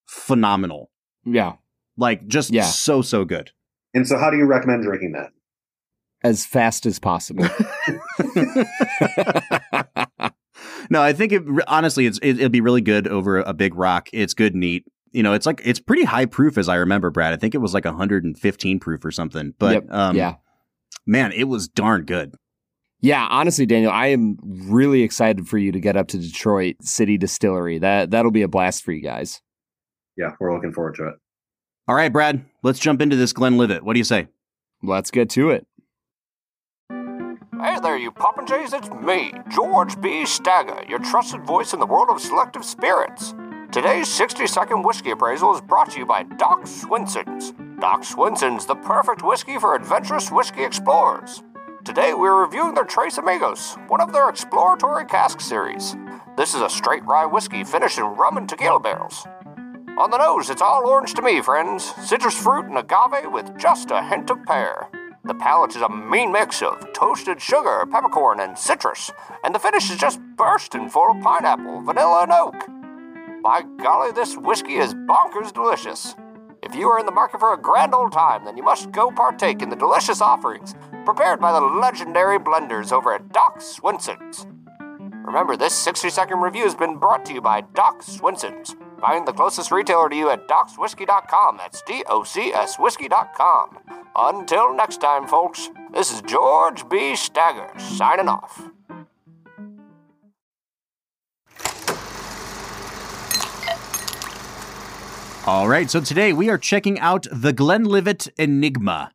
Phenomenal. Yeah. Like just Yeah. so so good. And so, how do you recommend drinking that? As fast as possible. no, I think it honestly it's it, it'll be really good over a big rock. It's good neat. You know, it's like it's pretty high proof as I remember, Brad. I think it was like 115 proof or something. But Yep. um yeah. Man, it was darn good. Yeah, honestly, Daniel, I am really excited for you to get up to Detroit City Distillery. That that'll be a blast for you guys. Yeah, we're looking forward to it. All right, Brad, let's jump into this Glenlivet. What do you say? Let's get to it. Hey there, you popinjays, it's me, George B. Stagger, your trusted voice in the world of selective spirits. Today's 60 second whiskey appraisal is brought to you by Doc Swinson's. Doc Swinson's, the perfect whiskey for adventurous whiskey explorers. Today we're reviewing their Tres Amigos, one of their exploratory cask series. This is a straight rye whiskey finished in rum and tequila barrels. On the nose, it's all orange to me, friends. Citrus fruit and agave with just a hint of pear. The palate is a mean mix of toasted sugar, peppercorn, and citrus, and the finish is just bursting full of pineapple, vanilla, and oak. By golly, this whiskey is bonkers delicious. If you are in the market for a grand old time, then you must go partake in the delicious offerings prepared by the legendary blenders over at Doc Swinson's. Remember, this 60 second review has been brought to you by Doc Swinson's. Find the closest retailer to you at docswhiskey.com. That's D O C S whiskey.com. Until next time, folks, this is George B. Stagger signing off. All right, so today we are checking out the Glenlivet Enigma.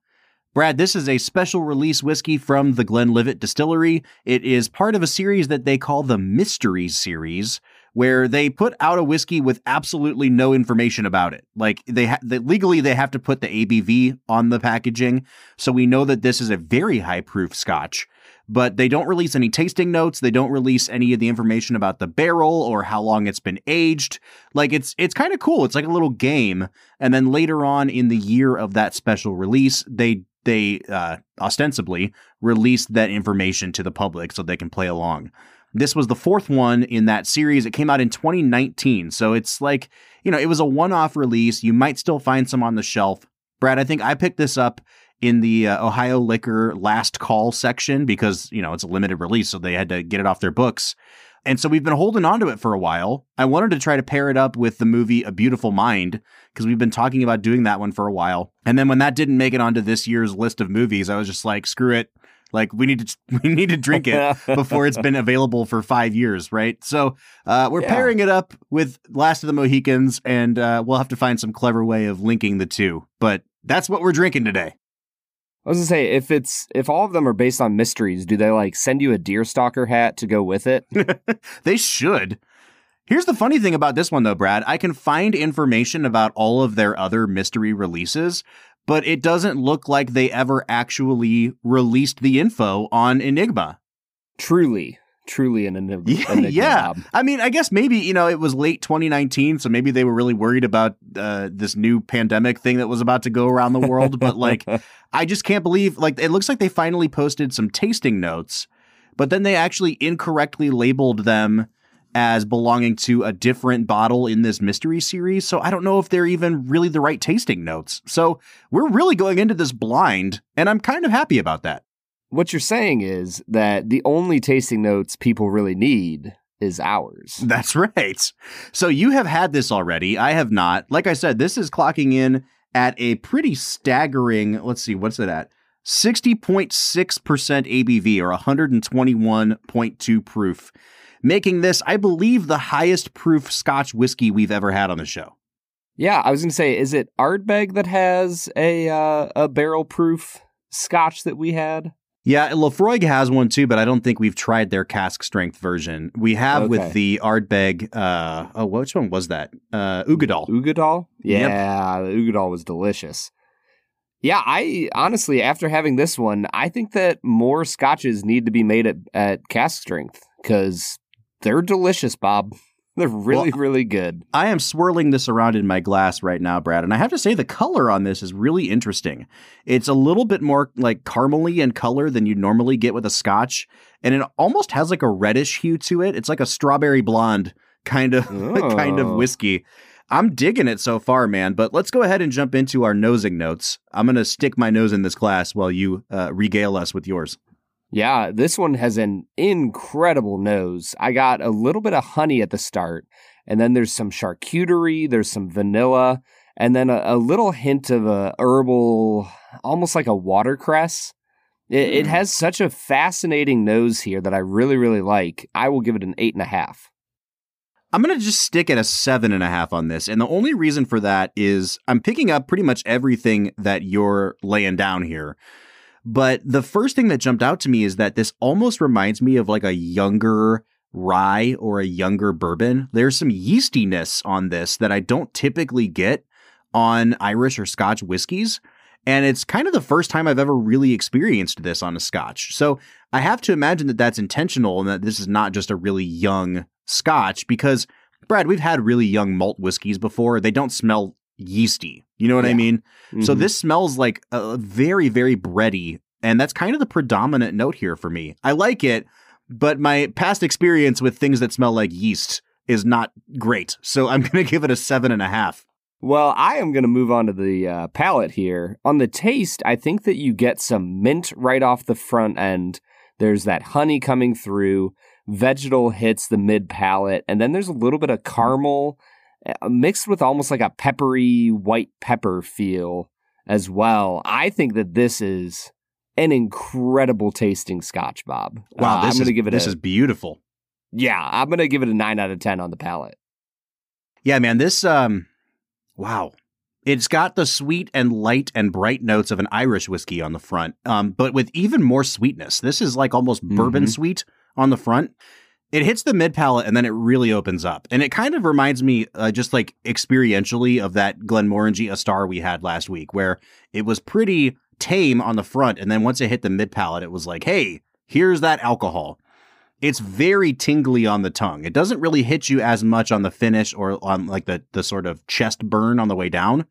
Brad, this is a special release whiskey from the Glenlivet Distillery. It is part of a series that they call the Mystery Series, where they put out a whiskey with absolutely no information about it. Like they, ha- they legally they have to put the ABV on the packaging, so we know that this is a very high proof Scotch. But they don't release any tasting notes. They don't release any of the information about the barrel or how long it's been aged. Like it's it's kind of cool. It's like a little game. And then later on in the year of that special release, they they uh, ostensibly released that information to the public so they can play along. This was the fourth one in that series. It came out in 2019. So it's like, you know, it was a one off release. You might still find some on the shelf. Brad, I think I picked this up in the uh, Ohio Liquor last call section because, you know, it's a limited release. So they had to get it off their books. And so we've been holding on to it for a while. I wanted to try to pair it up with the movie A Beautiful Mind because we've been talking about doing that one for a while. And then when that didn't make it onto this year's list of movies, I was just like, screw it. Like we need to we need to drink it before it's been available for five years, right? So uh, we're Yeah. pairing it up with Last of the Mohicans, and uh, we'll have to find some clever way of linking the two. But that's what we're drinking today. I was gonna say if it's if all of them are based on mysteries, do they like send you a deer stalker hat to go with it? they should. Here's the funny thing about this one, though, Brad. I can find information about all of their other mystery releases, but it doesn't look like they ever actually released the info on Enigma. truly, truly an enigma. Yeah, enigma, yeah. Bob. I mean, I guess maybe, you know, it was late 2019, so maybe they were really worried about uh, this new pandemic thing that was about to go around the world. but, like, I just can't believe, like, it looks like they finally posted some tasting notes, but then they actually incorrectly labeled them as belonging to a different bottle in this mystery series. So I don't know if they're even really the right tasting notes. So we're really going into this blind, and I'm kind of happy about that. What you're saying is that the only tasting notes people really need is ours. That's right. So you have had this already. I have not. Like I said, this is clocking in at a pretty staggering, let's see, what's it at? 60.6% ABV or 121.2 proof, making this, I believe, the highest proof Scotch whiskey we've ever had on the show. Yeah, I was gonna say, is it Ardbeg that has a uh, a barrel proof Scotch that we had? Yeah, Laphroaig has one too, but I don't think we've tried their cask strength version. We have with the Ardbeg, uh, oh, which one was that? Uh, Uigeadail. Uigeadail? Yep. Yeah, the Uigeadail was delicious. Yeah, I honestly, after having this one, I think that more scotches need to be made at, at cask strength because they're delicious, Bob. They're really, Well, really good. I am swirling this around in my glass right now, Brad, and I have to say the color on this is really interesting. It's a little bit more like caramely in color than you'd normally get with a scotch, and it almost has like a reddish hue to it. It's like a strawberry blonde kind of kind of Oh. whiskey. I'm digging it so far, man. But let's go ahead and jump into our nosing notes. I'm gonna stick my nose in this glass while you uh, regale us with yours. Yeah, this one has an incredible nose. I got a little bit of honey at the start, and then there's some charcuterie, there's some vanilla, and then a, a little hint of a herbal, almost like a watercress. It, it hmm. has such a fascinating nose here that I really, really like. I will give it an eight and a half. I'm going to just stick at a seven and a half on this. And the only reason for that is I'm picking up pretty much everything that you're laying down here. But the first thing that jumped out to me is that this almost reminds me of like a younger rye or a younger bourbon. There's some yeastiness on this that I don't typically get on Irish or Scotch whiskeys. And it's kind of the first time I've ever really experienced this on a Scotch. So I have to imagine that that's intentional and that this is not just a really young Scotch because, Brad, we've had really young malt whiskeys before. They don't smell yeasty. You know what I mean? So Mhm. this smells like a very, very bready. And that's kind of the predominant note here for me. I like it, but my past experience with things that smell like yeast is not great. So I'm going to give it a seven and a half. Well, I am going to move on to the uh, palate here. On the taste, I think that you get some mint right off the front end. There's that honey coming through. Vegetal hits the mid palate, and then there's a little bit of caramel mixed with almost like a peppery white pepper feel as well. I think that this is an incredible tasting Scotch, Bob. Wow, Uh, this I'm going to is give it this a is beautiful. yeah. I'm going to give it a nine out of ten on the palate. Yeah, man, this um wow. It's got the sweet and light and bright notes of an Irish whiskey on the front, um, but with even more sweetness. This is like almost bourbon Mhm. sweet on the front. It hits the mid palate and then it really opens up. And it kind of reminds me, uh, just like experientially, of that Glenmorangie Astar we had last week, where it was pretty tame on the front. And then once it hit the mid palate, it was like, hey, here's that alcohol. It's very tingly on the tongue. It doesn't really hit you as much on the finish or on like the the sort of chest burn on the way down.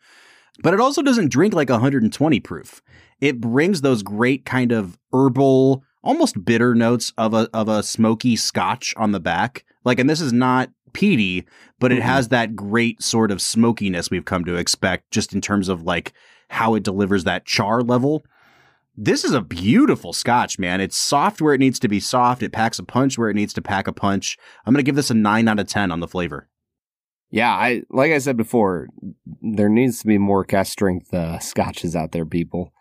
But it also doesn't drink like 120 proof. It brings those great kind of herbal, almost bitter notes of a of a smoky scotch on the back. Like and this is not peaty, but it Mhm. has that great sort of smokiness we've come to expect just in terms of like how it delivers that char level. This is a beautiful scotch, man. It's soft where it needs to be soft. It packs a punch where it needs to pack a punch. I'm going to give this a 9 out of 10 on the flavor. Yeah, I like I said before, there needs to be more cask strength uh, scotches out there, people.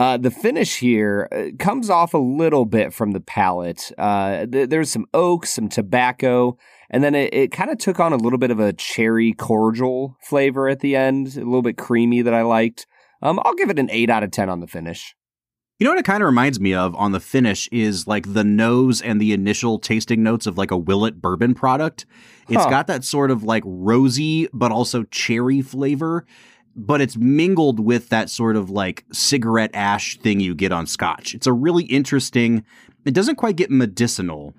Uh, the finish here uh, comes off a little bit from the palate. Uh, th- there's some oak, some tobacco, and then it, it kind of took on a little bit of a cherry cordial flavor at the end, a little bit creamy that I liked. Um, I'll give it an eight out of ten on the finish. You know what it kind of reminds me of on the finish is like the nose and the initial tasting notes of like a Willet bourbon product. It's Huh. got that sort of like rosy but also cherry flavor, but it's mingled with that sort of like cigarette ash thing you get on scotch. It's a really interesting, it doesn't quite get medicinal,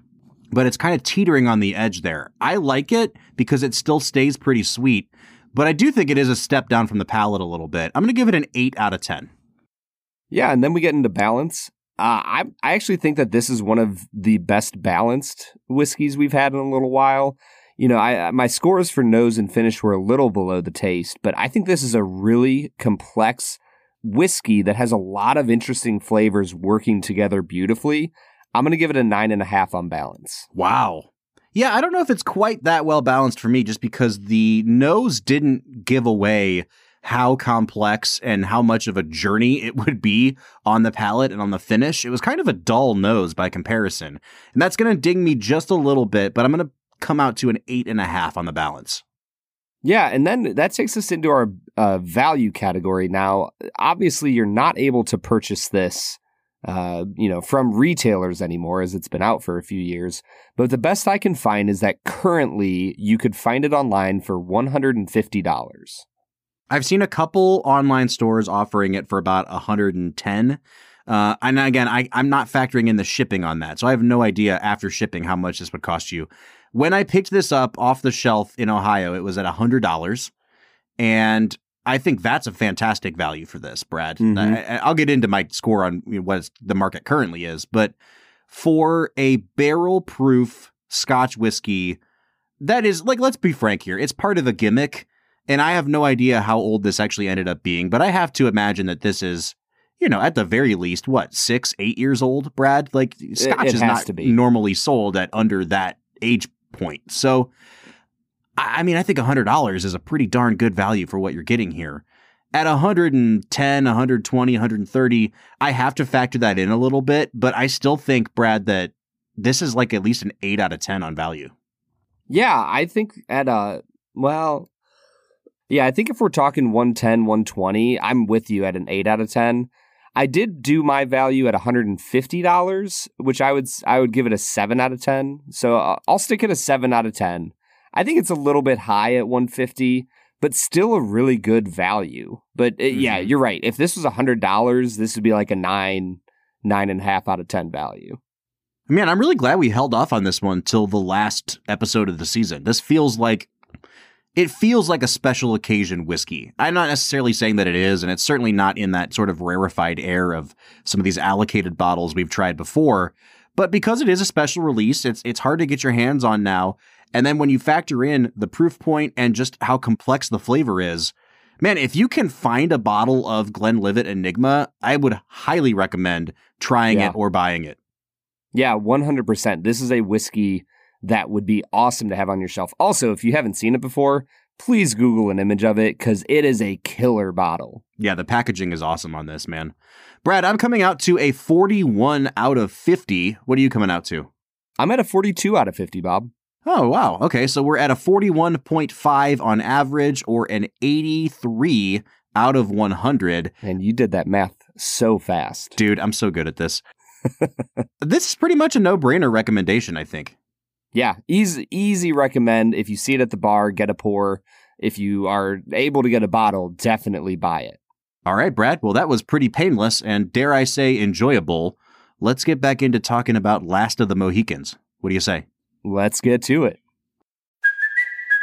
but it's kind of teetering on the edge there. I like it because it still stays pretty sweet, but I do think it is a step down from the palate a little bit. I'm going to give it an 8 out of 10. Yeah, and then we get into balance. Uh, I I actually think that this is one of the best balanced whiskeys we've had in a little while. You know, I my scores for nose and finish were a little below the taste, but I think this is a really complex whiskey that has a lot of interesting flavors working together beautifully. I'm gonna give it a nine and a half on balance. Wow. Yeah, I don't know if it's quite that well balanced for me just because the nose didn't give away how complex and how much of a journey it would be on the palate and on the finish. It was kind of a dull nose by comparison. And that's going to ding me just a little bit, but I'm going to come out to an eight and a half on the balance. Yeah, and then that takes us into our uh, value category. Now, obviously, you're not able to purchase this, uh, you know, from retailers anymore, as it's been out for a few years. But the best I can find is that currently you could find it online for one hundred and fifty dollars. I've seen a couple online stores offering it for about 110. Uh, and again, I, I'm not factoring in the shipping on that. So I have no idea after shipping how much this would cost you. When I picked this up off the shelf in Ohio, it was at $100. And I think that's a fantastic value for this, Brad. Mhm. I, I'll get into my score on what the market currently is. But for a barrel proof Scotch whiskey, that is like, let's be frank here, it's part of a gimmick. And I have no idea how old this actually ended up being, but I have to imagine that this is, you know, at the very least, what, six, eight years old, Brad? Like, Scotch it is not to be. normally sold at under that age point. So, I mean, I think $100 is a pretty darn good value for what you're getting here. At 110, 120, 130, I have to factor that in a little bit, but I still think, Brad, that this is like at least an 8 out of 10 on value. Yeah, I think at a well, yeah, I think if we're talking 110, 120, I'm with you at an 8 out of 10. I did do my value at $150, which I would I would give it a 7 out of 10. So uh, I'll stick it a 7 out of 10. I think it's a little bit high at 150, but still a really good value. But uh, yeah, Mhm. you're right. If this was $100, this would be like a 9, nine and a half out of 10 value. Man, I'm really glad we held off on this one till the last episode of the season. This feels like it feels like a special occasion whiskey. I'm not necessarily saying that it is, and it's certainly not in that sort of rarefied air of some of these allocated bottles we've tried before. But because it is a special release, it's it's hard to get your hands on now. And then when you factor in the proof point and just how complex the flavor is, man, if you can find a bottle of Glenlivet Enigma, I would highly recommend trying Yeah. it or buying it. Yeah, 100%. This is a whiskey that would be awesome to have on your shelf. Also, if you haven't seen it before, please Google an image of it because it is a killer bottle. Yeah, the packaging is awesome on this, man. Brad, I'm coming out to a 41 out of 50. What are you coming out to? I'm at a 42 out of 50, Bob. Oh, wow. Okay, so we're at a 41.5 on average or an 83 out of 100. And you did that math so fast. Dude, I'm so good at this. this is pretty much a no brainer recommendation, I think. Yeah, easy, easy recommend. If you see it at the bar, get a pour. If you are able to get a bottle, definitely buy it. All right, Brad. Well, that was pretty painless and, dare I say, enjoyable. Let's get back into talking about Last of the Mohicans. What do you say? Let's get to it.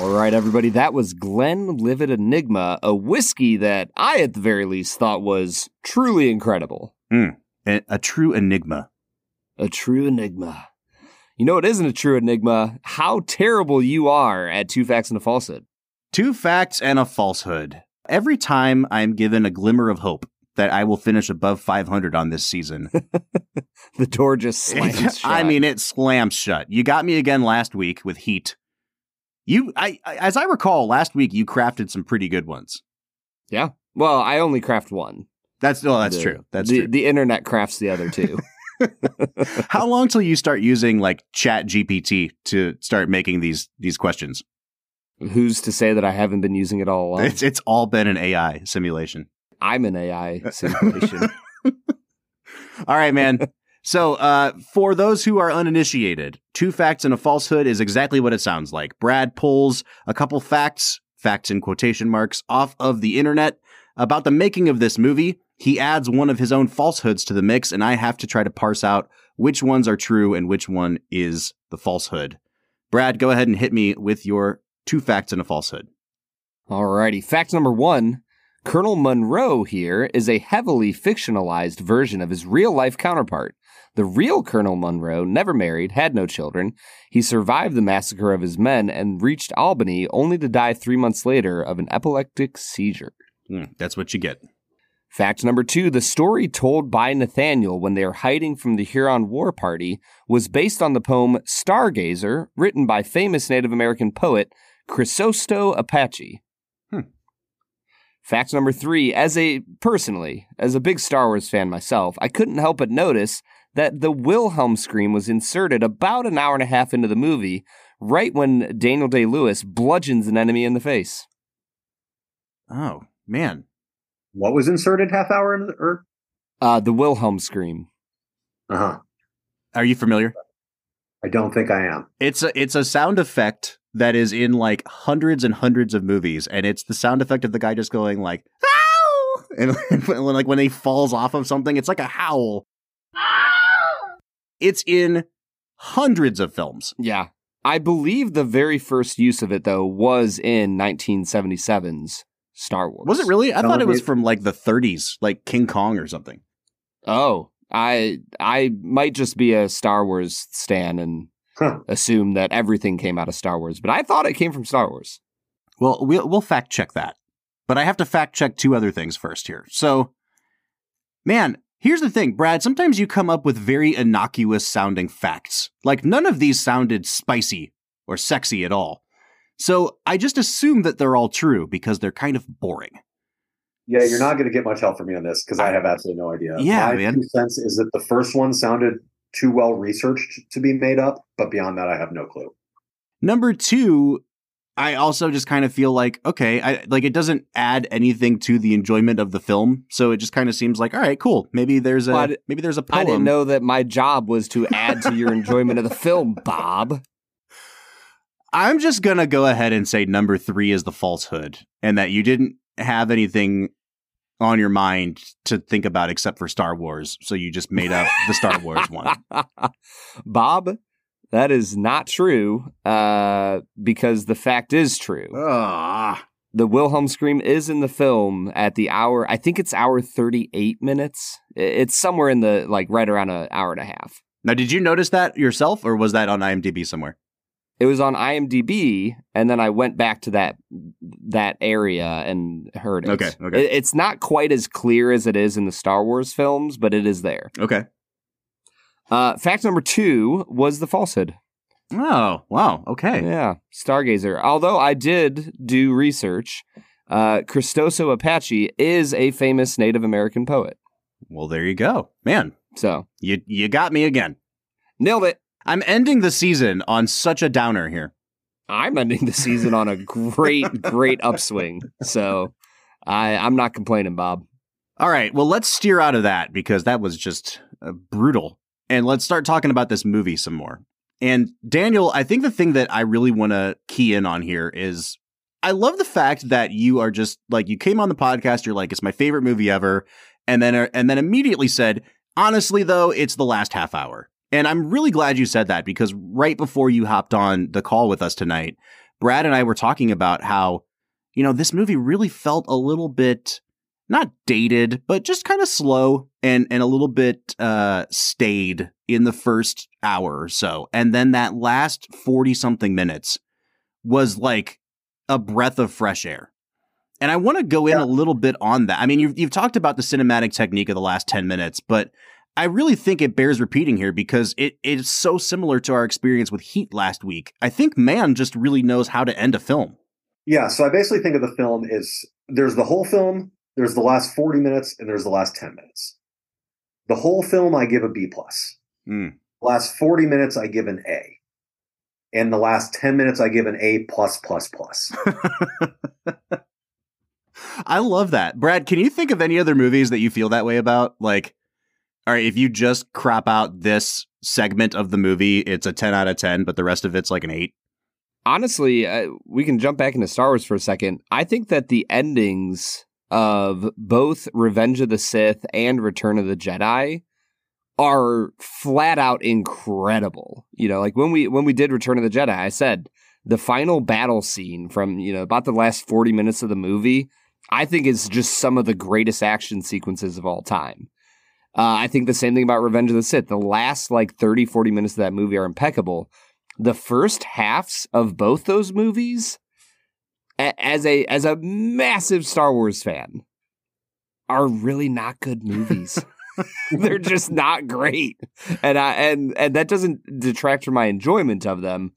All right, everybody, that was Glenlivet Enigma, a whiskey that I, at the very least, thought was truly incredible. Hmm. A, a true enigma. A true enigma. You know, it isn't a true enigma how terrible you are at two facts and a falsehood. Two facts and a falsehood. Every time I'm given a glimmer of hope that I will finish above 500 on this season, The door just slams shut. I mean, it slams shut. You got me again last week with Heat. You, I, I- as I recall, last week you crafted some pretty good ones. yeah. Well, I only craft one. That's oh, that's The- true. That's the, true. The internet crafts the other two. How long till you start using like Chat GPT to start making these these questions? Who's to say that I haven't been using it all along? It's it's all been an AI simulation. I'm an AI simulation. All right, man. So, uh, for those who are uninitiated, two facts and a falsehood is exactly what it sounds like. Brad pulls a couple facts, facts in quotation marks, off of the internet about the making of this movie. He adds one of his own falsehoods to the mix, and I have to try to parse out which ones are true and which one is the falsehood. Brad, go ahead and hit me with your two facts and a falsehood. Alrighty. Fact number one Colonel Munro here is a heavily fictionalized version of his real life counterpart. The real Colonel Munro never married, had no children. He survived the massacre of his men and reached Albany only to die three months later of an epileptic seizure. Hmm, that's what you get. Fact number two the story told by Nathaniel when they are hiding from the Huron War Party was based on the poem Stargazer, written by famous Native American poet Chrysosto Apache. Hmm. Fact number three as a personally, as a big Star Wars fan myself, I couldn't help but notice that the Wilhelm scream was inserted about an hour and a half into the movie, right when Daniel Day Lewis bludgeons an enemy in the face. Oh, man. What was inserted half hour in the, or Uh, the Wilhelm scream. uh huh. Are you familiar? I don't think I am. It's a it's a sound effect that is in like hundreds and hundreds of movies, and it's the sound effect of the guy just going like "Ow!" and when, like when he falls off of something, it's like a howl. It's in hundreds of films. Yeah. I believe the very first use of it though was in 1977's Star Wars. Was it really? I Some thought it was it- from like the 30s, like King Kong or something. Oh, I I might just be a Star Wars stan and Huh. assume that everything came out of Star Wars, but I thought it came from Star Wars. Well, we'll we'll fact check that. But I have to fact check two other things first here. So, man, here's the thing, Brad. Sometimes you come up with very innocuous sounding facts. Like none of these sounded spicy or sexy at all. So I just assume that they're all true because they're kind of boring. Yeah, you're not going to get much help from me on this because I have absolutely no idea. Yeah, My man. sense is that the first one sounded too well researched to be made up, but beyond that, I have no clue. Number two, I also just kind of feel like, okay, I like it doesn't add anything to the enjoyment of the film. So it just kind of seems like, all right, cool. Maybe there's a Well, maybe there's a poem. I didn't know that my job was to add to your enjoyment of the film, Bob. I'm just gonna go ahead and say number three is the falsehood, and that you didn't have anything on your mind to think about except for Star Wars, so you just made up the Star Wars one. Bob, that is not true uh, because the fact is true. Ah, The Wilhelm scream is in the film at the hour, I think it's hour 38 minutes. It's somewhere in the, like, right around an hour and a half. now, did you notice that yourself, or was that on IMDb somewhere? It was on IMDb, and then I went back to that that area and heard it. Okay, okay. It- it's not quite as clear as it is in the Star Wars films, but it is there. Okay. Uh, fact number two was the falsehood. Oh, wow. Okay. Yeah, Stargazer. Although I did do research, uh, Cristoso Apache is a famous Native American poet. Well, there you go, man. So You you got me again. nailed it. I'm ending the season on such a downer here. I'm ending the season on a great, great upswing. So I, I'm not complaining, Bob. All right, well, let's steer out of that because that was just uh, brutal. And let's start talking about this movie some more. And Daniel, I think the thing that I really want to key in on here is I love the fact that you are just like you came on the podcast, you're like it's my favorite movie ever, and then uh, and then immediately said, honestly though, it's the last half hour. And I'm really glad you said that because right before you hopped on the call with us tonight, Brad and I were talking about how you know this movie really felt a little bit not dated, but just kind of slow and and a little bit uh stayed in the first hour or so. And then that last 40 something minutes was like a breath of fresh air. And I want to go in a little bit on that. I mean, you've you've talked about the cinematic technique of the last 10 minutes, but I really think it bears repeating here because it it is so similar to our experience with Heat last week. I think Mann just really knows how to end a film. Yeah, so I basically think of the film is there's the whole film, there's the last 40 minutes, and there's the last 10 minutes. The whole film I give a B plus. Mm. Last 40 minutes I give an A. And the last 10 minutes I give an A plus plus plus. I love that. Brad, can you think of any other movies that you feel that way about? Like, all right, if you just crop out this segment of the movie, it's a 10 out of 10, but the rest of it's like an 8. Honestly, uh, we can jump back into Star Wars for a second. I think that the endings of both Revenge of the Sith and Return of the Jedi are flat out incredible. You know, like when we when we did Return of the Jedi, I said the final battle scene from, you know, about the last 40 minutes of the movie, I think is just some of the greatest action sequences of all time. Uh, I think the same thing about Revenge of the Sith. The last like 30, 40 minutes of that movie are impeccable. The first halves of both those movies, as a as a massive Star Wars fan, are really not good movies. They're just not great, and I and and that doesn't detract from my enjoyment of them.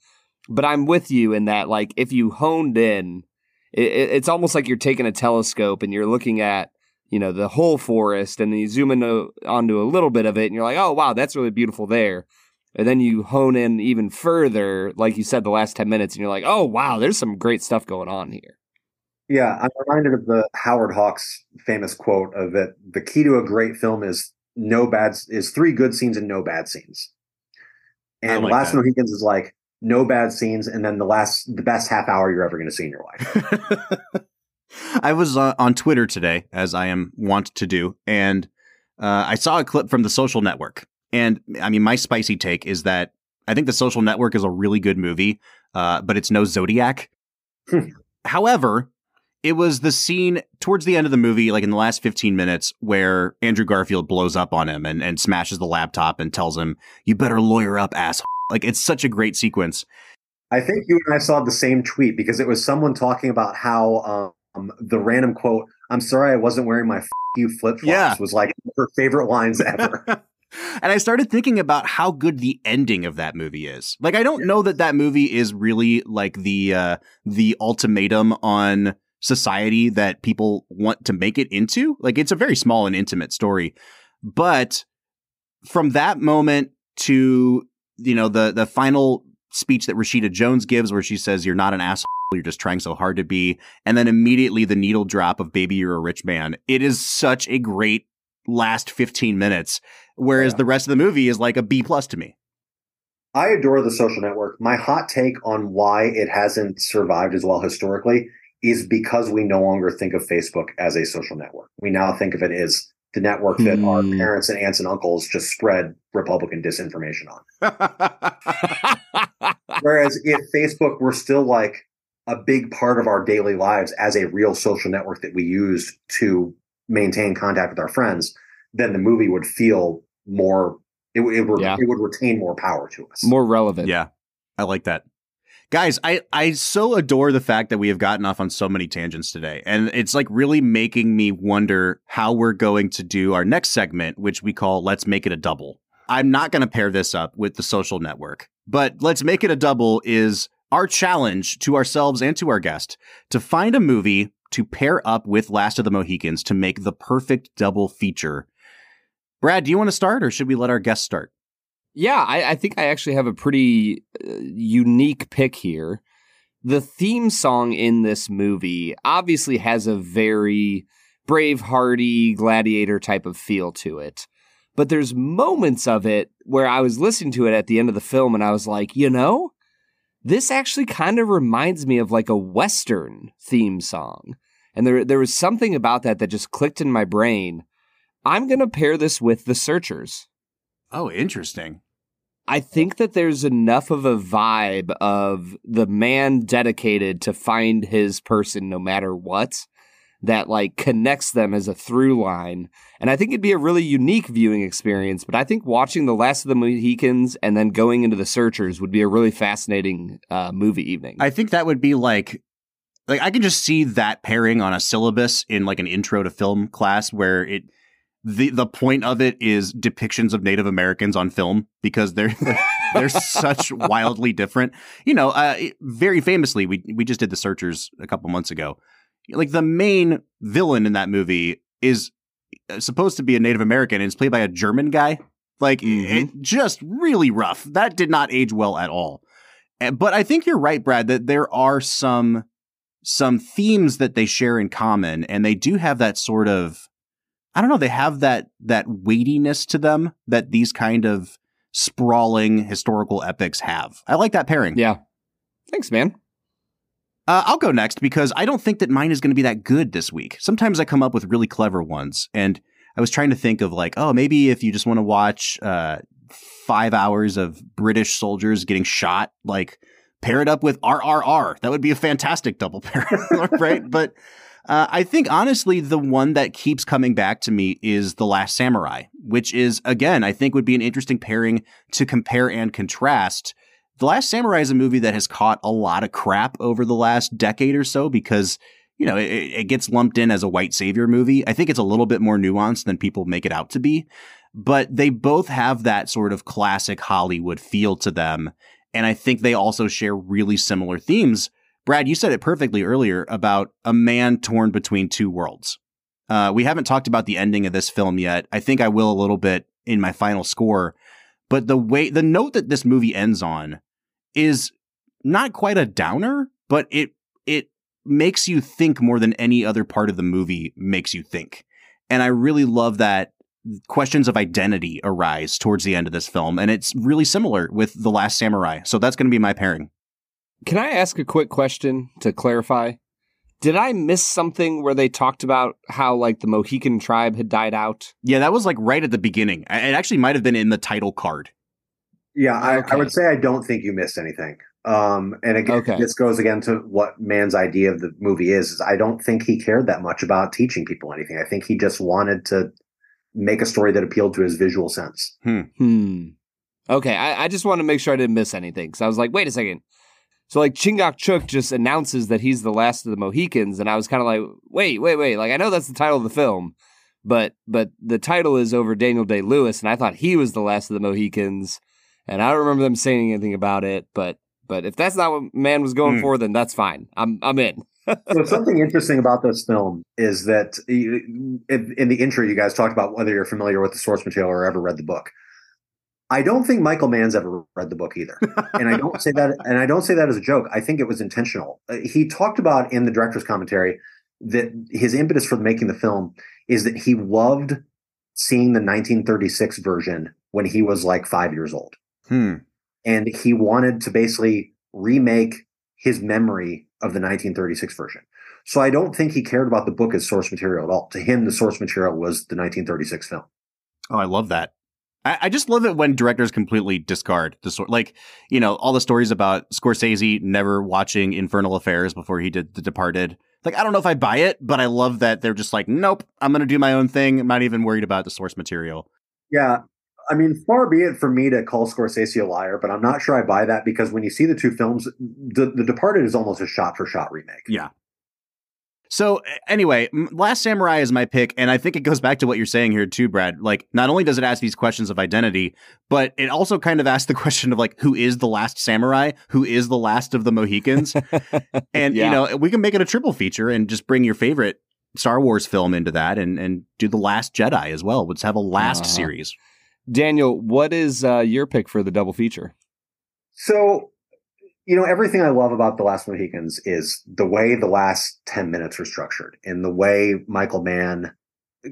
But I'm with you in that, like, if you honed in, it, it- it's almost like you're taking a telescope and you're looking at you know the whole forest, and then you zoom in onto a little bit of it, and you're like, oh wow, that's really beautiful there. And then you hone in even further, like you said, the last 10 minutes, and you're like, oh, wow, there's some great stuff going on here. Yeah, I'm reminded of the Howard Hawks famous quote of that the key to a great film is no bad is three good scenes and no bad scenes. And like Last that. Mohicans is like no bad scenes, and then the last the best half hour you're ever going to see in your life. I was uh, on Twitter today, as I am wont to do, and uh, I saw a clip from the social network. And I mean, my spicy take is that I think The Social Network is a really good movie, uh, but it's no Zodiac. However, it was the scene towards the end of the movie, like in the last 15 minutes, where Andrew Garfield blows up on him and, and smashes the laptop and tells him, You better lawyer up, asshole. Like, it's such a great sequence. I think you and I saw the same tweet because it was someone talking about how um, the random quote, I'm sorry I wasn't wearing my f- you flip flops, Yeah. was like her favorite lines ever. and I started thinking about how good the ending of that movie is. Like, I don't know that that movie is really like the uh, the ultimatum on society that people want to make it into. Like, it's a very small and intimate story, but from that moment to you know the the final speech that Rashida Jones gives, where she says, "You're not an asshole." You're just trying so hard to be. And then immediately the needle drop of Baby You're a Rich Man. It is such a great last 15 minutes. Whereas Yeah. the rest of the movie is like a B plus to me. I adore the social network. My hot take on why it hasn't survived as well historically is because we no longer think of Facebook as a social network. We now think of it as the network that our Hmm. parents and aunts and uncles just spread Republican disinformation on. Whereas if Facebook were still like a big part of our daily lives as a real social network that we use to maintain contact with our friends, then the movie would feel more. It, would- it would Yeah. it would retain more power to us. More relevant. yeah, I like that. Guys, I, I so adore the fact that we have gotten off on so many tangents today. And it's like really making me wonder how we're going to do our next segment, which we call Let's Make It a Double. I'm not going to pair this up with the social network, but Let's Make It a Double is our challenge to ourselves and to our guest to find a movie to pair up with Last of the Mohicans to make the perfect double feature. Brad, do you want to start or should we let our guest start? Yeah, I, I think I actually have a pretty uh, unique pick here. The theme song in this movie obviously has a very brave, hardy gladiator type of feel to it. But there's moments of it where I was listening to it at the end of the film and I was like, you know, this actually kind of reminds me of like a Western theme song. And there, there was something about that that just clicked in my brain. I'm going to pair this with The Searchers. Oh, interesting. I think that there's enough of a vibe of the man dedicated to find his person no matter what that like connects them as a through line. And I think it'd be a really unique viewing experience, but I think watching The Last of the Mohicans and then going into The Searchers would be a really fascinating uh, movie evening. I think that would be like like I can just see that pairing on a syllabus in like an intro to film class where it the the point of it is depictions of Native Americans on film because they're they're such wildly different. You know, uh, very famously, we we just did the Searchers a couple months ago. Like the main villain in that movie is uh, supposed to be a Native American and it's played by a German guy. Like it just really rough. That did not age well at all. Uh, But I think you're right, Brad, that there are some some themes that they share in common, and they do have that sort of I don't know, they have that that weightiness to them that these kind of sprawling historical epics have. I like that pairing. yeah. Thanks, man. Uh, I'll go next because I don't think that mine is going to be that good this week. Sometimes I come up with really clever ones, and I was trying to think of like, oh, maybe if you just want to watch uh, five hours of British soldiers getting shot, like pair it up with RRR. That would be a fantastic double pair, right? But uh, I think honestly, the one that keeps coming back to me is The Last Samurai, which is again, I think would be an interesting pairing to compare and contrast. The Last Samurai is a movie that has caught a lot of crap over the last decade or so because, you know, it, it gets lumped in as a white savior movie. I think it's a little bit more nuanced than people make it out to be, but they both have that sort of classic Hollywood feel to them. And I think they also share really similar themes. Brad, you said it perfectly earlier about a man torn between two worlds. Uh, we haven't talked about the ending of this film yet. I think I will a little bit in my final score. But the way, the note that this movie ends on is not quite a downer, but it, it makes you think more than any other part of the movie makes you think. And I really love that questions of identity arise towards the end of this film. And it's really similar with The Last Samurai. So that's going to be my pairing. Can I ask a quick question to clarify? Did I miss something where they talked about how like the Mohican tribe had died out? Yeah, that was like right at the beginning. It actually might have been in the title card. Yeah, I, Okay. I would say I don't think you missed anything. Um, and again, Okay. this goes again to what Mann's idea of the movie is. Is I don't think he cared that much about teaching people anything. I think he just wanted to make a story that appealed to his visual sense. Hmm. hmm. Okay, I, I just want to make sure I didn't miss anything because I was like, wait a second. So like Chingachgook just announces that he's the last of the Mohicans, and I was kind of like, wait, wait, wait. Like I know that's the title of the film, but but the title is over Daniel Day Lewis, and I thought he was the last of the Mohicans, and I don't remember them saying anything about it. But but if that's not what Mann was going Hmm. for, then that's fine. I'm I'm in. so something interesting about this film is that you- in, in the intro, you guys talked about whether you're familiar with the source material or ever read the book. I don't think Michael Mann's ever read the book either, and I don't say that. And I don't say that as a joke. I think it was intentional. Uh, He talked about in the director's commentary that his impetus for making the film is that he loved seeing the 1936 version when he was like five years old Hmm. and he wanted to basically remake his memory of the 1936 version. So I don't think he cared about the book as source material at all. To him, the source material was the 1936 film. Oh, I love that. I, I just love it when directors completely discard the sort, like you know, all the stories about Scorsese never watching Infernal Affairs before he did The Departed. Like, I don't know if I buy it, but I love that they're just like, nope, I'm going to do my own thing. I'm not even worried about the source material. Yeah. I mean, far be it for me to call Scorsese a liar, but I'm not sure I buy that because when you see the two films, The, the Departed is almost a shot for shot remake. Yeah. So anyway, Last Samurai is my pick, and I think it goes back to what you're saying here too, Brad. Like, not only does it ask these questions of identity, but it also kind of asks the question of like, who is the last samurai? Who is the last of the Mohicans? and Yeah. you know, we can make it a triple feature and just bring your favorite Star Wars film into that, and and do the Last Jedi as well. Let's have a last Uh-huh. series. Daniel, what is uh, your pick for the double feature? So, you know, everything I love about The Last Mohicans is the way the last 10 minutes are structured and the way Michael Mann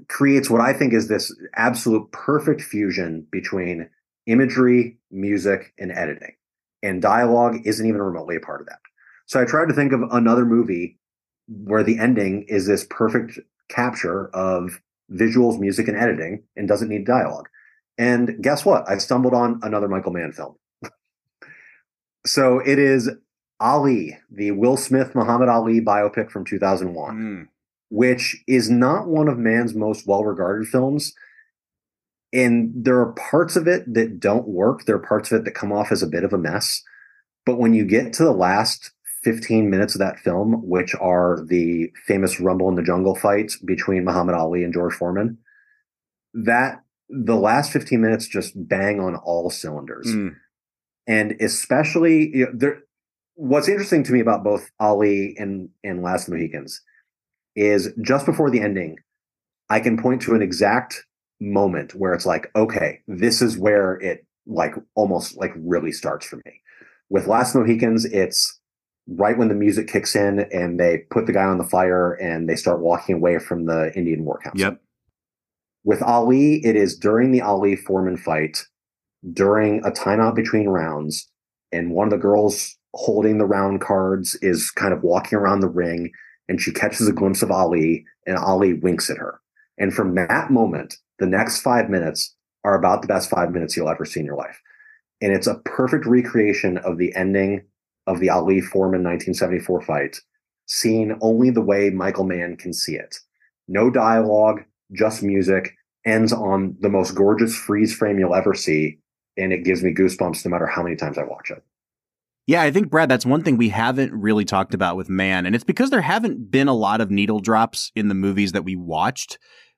creates what I think is this absolute perfect fusion between imagery, music, and editing. And dialogue isn't even remotely a part of that. So I tried to think of another movie where the ending is this perfect capture of visuals, music, and editing and doesn't need dialogue. And guess what? I stumbled on another Michael Mann film. So it is Ali, the Will Smith Muhammad Ali biopic from 2001, Mm. which is not one of Mann's most well regarded films. And there are parts of it that don't work. There are parts of it that come off as a bit of a mess. But when you get to the last 15 minutes of that film, which are the famous Rumble in the Jungle fight between Muhammad Ali and George Foreman, that the last 15 minutes just bang on all cylinders Mm. And especially you know, there what's interesting to me about both ali and and last mohicans is just before the ending i can point to an exact moment where it's like okay this is where it like almost like really starts for me with last mohicans it's right when the music kicks in and they put the guy on the fire and they start walking away from the indian war council Yep. with Ali, it is during the Ali Foreman fight, during a timeout between rounds, and one of the girls holding the round cards is kind of walking around the ring, and she catches a glimpse of Ali, and Ali winks at her. And from that moment, the next five minutes are about the best five minutes you'll ever see in your life. And it's a perfect recreation of the ending of the Ali Foreman 1974 fight, seen only the way Michael Mann can see it. No dialogue, just music, ends on the most gorgeous freeze frame you'll ever see. And it gives me goosebumps no matter how many times I watch it. Yeah, I think Brad, that's one thing we haven't really talked about with Mann, and it's because there haven't been a lot of needle drops in the movies that we watched,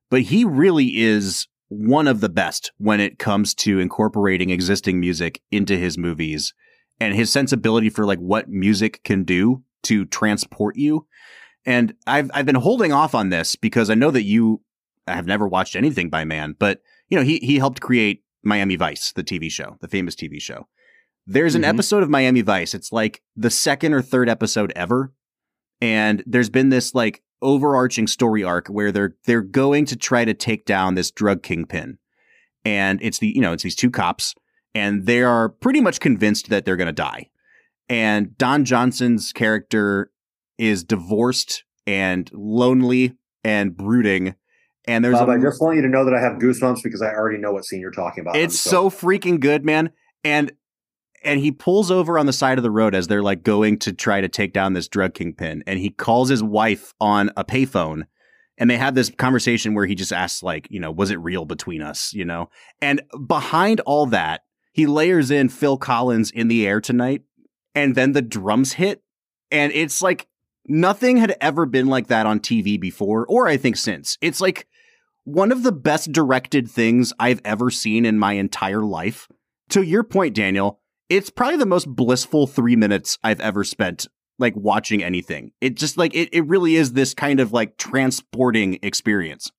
but he really is one of the best when it comes to incorporating existing music into his movies and his sensibility for like what music can do to transport you. And I've I've been holding off on this because I know that you have never watched anything by Mann, but you know, he he helped create Miami Vice, the TV show, the famous TV show. There's an Mhm. episode of Miami Vice. It's like the second or third episode ever. And there's been this like overarching story arc where they're they're going to try to take down this drug kingpin. And it's the you know, it's these two cops and they are pretty much convinced that they're going to die. And Don Johnson's character is divorced and lonely and brooding. And there's Bob, a I just want you to know that I have goosebumps because I already know what scene you're talking about. it's I'm so freaking good, man. and and he pulls over on the side of the road as they're like going to try to take down this drug kingpin. And he calls his wife on a payphone. And they have this conversation where he just asks like you know was it real between us? You know? And behind all that he layers in phil collins in the air tonight. And then the drums hit. And it's like nothing had ever been like that on tv before or i think since. It's like one of the best directed things i've ever seen in my entire life to your point daniel it's probably the most blissful three minutes I've ever spent like watching anything. It just like it, it really is this kind of like transporting experience.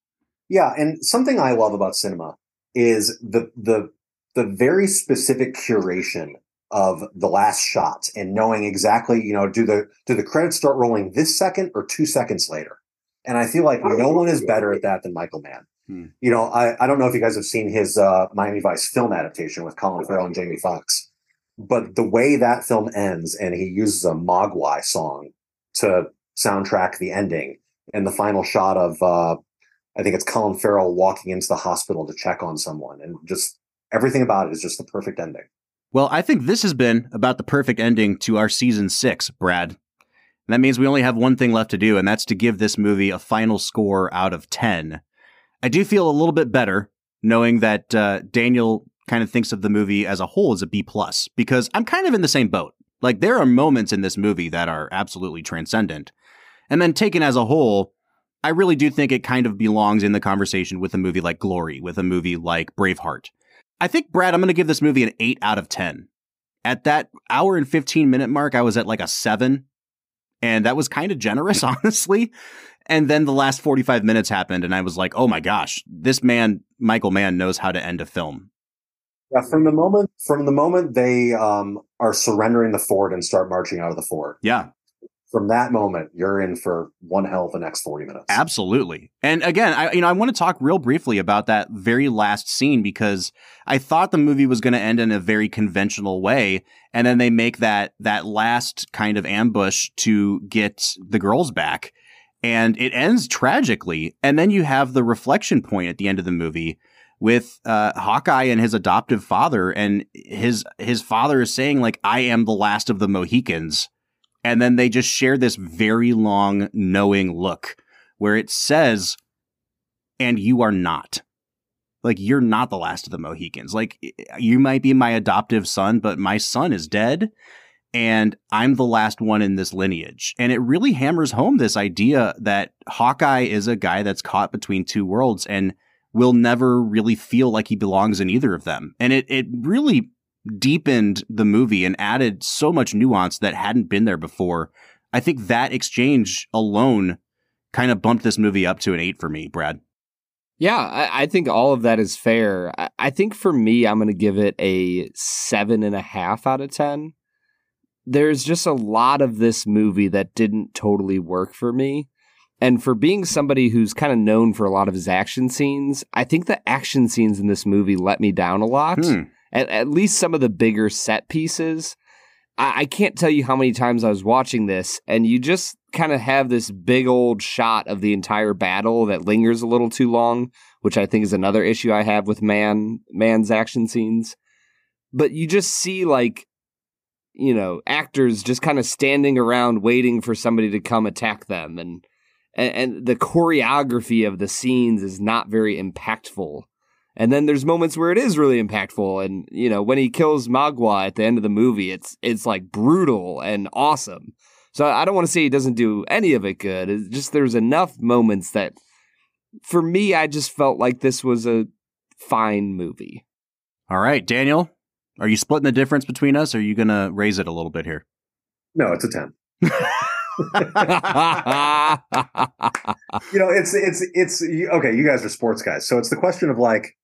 Yeah, and something I love about cinema is the the the very specific curation of the last shot and knowing exactly, you know, do the do the credits start rolling this second or two seconds later? And I feel like no one is better at that than Michael Mann. Hmm. You know, I, I don't know if you guys have seen his uh, Miami Vice film adaptation with Colin Farrell and Jamie Foxx but the way that film ends and he uses a Mogwai song to soundtrack the ending and the final shot of uh, I think it's Colin Farrell walking into the hospital to check on someone and just everything about it is just the perfect ending. Well, I think this has been about the perfect ending to our season six, Brad. That means we only have one thing left to do, and that's to give this movie a final score out of 10. I do feel a little bit better knowing that uh, Daniel kind of thinks of the movie as a whole as a B plus because I'm kind of in the same boat. Like there are moments in this movie that are absolutely transcendent. And then taken as a whole, I really do think it kind of belongs in the conversation with a movie like Glory, with a movie like Braveheart. I think, Brad, I'm going to give this movie an 8 out of 10. At that hour and 15 minute mark, I was at like a 7. And that was kind of generous, honestly. And then the last 45 minutes happened, and I was like, oh my gosh, this man, Michael Mann, knows how to end a film. Yeah, from the moment from the moment they um, are surrendering the fort and start marching out of the fort. Yeah. From that moment, you're in for one hell of the next 40 minutes. Absolutely. And again, I you know, I want to talk real briefly about that very last scene because I thought the movie was going to end in a very conventional way and then they make that that last kind of ambush to get the girls back and it ends tragically and then you have the reflection point at the end of the movie with uh, Hawkeye and his adoptive father, and his his father is saying like, "I am the last of the Mohicans," and then they just share this very long, knowing look where it says, "And you are not." Like you're not the last of the Mohicans. Like you might be my adoptive son, but my son is dead and I'm the last one in this lineage. And it really hammers home this idea that Hawkeye is a guy that's caught between two worlds and will never really feel like he belongs in either of them. And it, it really deepened the movie and added so much nuance that hadn't been there before. I think that exchange alone kind of bumped this movie up to an eight for me, Brad. Yeah, I, I think all of that is fair. I, I think for me, I'm going to give it a seven and a half out of 10. There's just a lot of this movie that didn't totally work for me. And for being somebody who's kind of known for a lot of his action scenes, I think the action scenes in this movie let me down a lot. Hmm. At, at, least some of the bigger set pieces. I, I can't tell you how many times I was watching this, and you just kind of have this big old shot of the entire battle that lingers a little too long, which I think is another issue I have with Mann Mann's action scenes. But you just see like you know actors just kind of standing around waiting for somebody to come attack them and and, and the choreography of the scenes is not very impactful. And then there's moments where it is really impactful, and you know when he kills Magua at the end of the movie, it's it's like brutal and awesome. So I don't want to say he doesn't do any of it good. It's just there's enough moments that, for me, I just felt like this was a fine movie. All right, Daniel, are you splitting the difference between us? Or are you gonna raise it a little bit here? No, it's a ten. you know, it's it's it's okay. You guys are sports guys, so it's the question of like,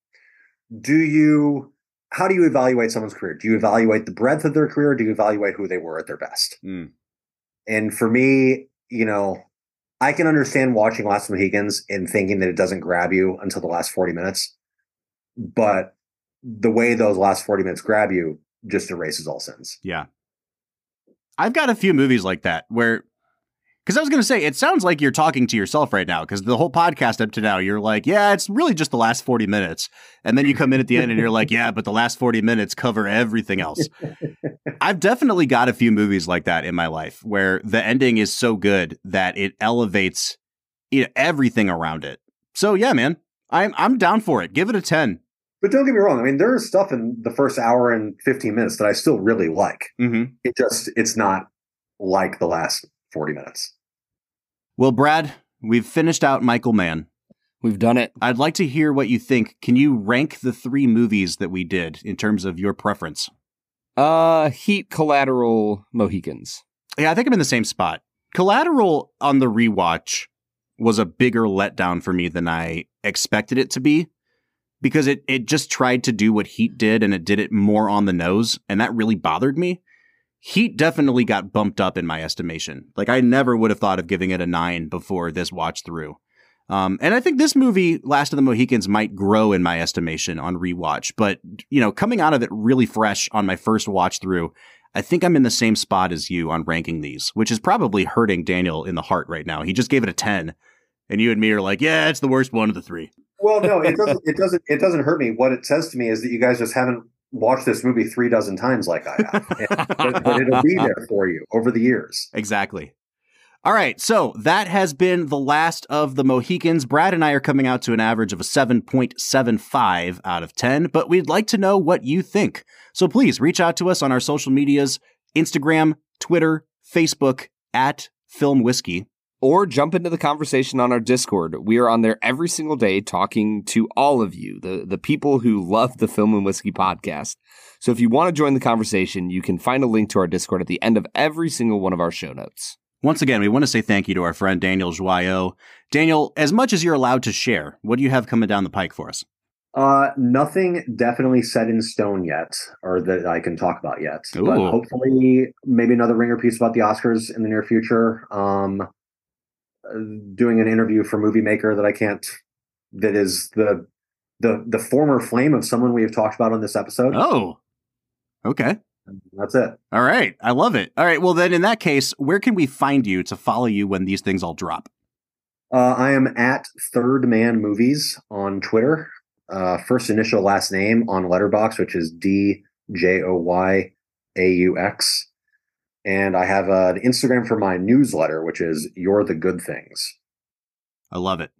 do you? How do you evaluate someone's career? Do you evaluate the breadth of their career? do you evaluate who they were at their best? Mm. And for me, you know, I can understand watching Last of Mohicans and thinking that it doesn't grab you until the last 40 minutes. But the way those last 40 minutes grab you just erases all sins. Yeah. I've got a few movies like that where Because I was going to say, it sounds like you're talking to yourself right now. Because the whole podcast up to now, you're like, yeah, it's really just the last 40 minutes. And then you come in at the end and you're like, yeah, but the last 40 minutes cover everything else. I've definitely got a few movies like that in my life where the ending is so good that it elevates you know, everything around it. So yeah, man, I'm I'm down for it. Give it a 10. But don't get me wrong. I mean, there is stuff in the first hour and 15 minutes that I still really like. Mm-hmm. It just, it's not like the last 40 minutes. Well, Brad, we've finished out Michael Mann. We've done it. I'd like to hear what you think. Can you rank the three movies that we did in terms of your preference? Uh, Heat, Collateral, Mohicans. Yeah, I think I'm in the same spot. Collateral on the rewatch was a bigger letdown for me than I expected it to be because it it just tried to do what Heat did and it did it more on the nose and that really bothered me. Heat definitely got bumped up in my estimation. Like I never would have thought of giving it a 9 before this watch through. Um, and I think this movie, Last of the Mohicans, might grow in my estimation on rewatch. But, you know, coming out of it really fresh on my first watch through, I think I'm in the same spot as you on ranking these, which is probably hurting Daniel in the heart right now. He just gave it a 10. And you and me are like, yeah, it's the worst one of the three. Well, no, it doesn't. It doesn't. It doesn't hurt me. What it says to me is that you guys just haven't watched this movie three dozen times like I have, but, but it'll be there for you over the years. Exactly. All right, so that has been the last of the Mohicans. Brad and I are coming out to an average of a 7.75 out of 10, but we'd like to know what you think. So please reach out to us on our social medias Instagram, Twitter, Facebook, at Film Whiskey. Or jump into the conversation on our Discord. We are on there every single day talking to all of you, the, the people who love the Film and Whiskey podcast. So if you want to join the conversation, you can find a link to our Discord at the end of every single one of our show notes. Once again, we want to say thank you to our friend Daniel Joyaux. Daniel, as much as you're allowed to share, what do you have coming down the pike for us? Uh, nothing definitely set in stone yet, or that I can talk about yet. But hopefully, maybe another ringer piece about the Oscars in the near future. Um, doing an interview for Movie Maker that I can't. That is the the the former flame of someone we have talked about on this episode. Oh, okay. That's it. All right. I love it. All right. Well, then in that case, where can we find you to follow you when these things all drop? Uh, I am at Third Man Movies on Twitter. Uh, first initial last name on Letterboxd, which is D J O Y A U X, and I have uh, an Instagram for my newsletter, which is You're the Good Things. I love it.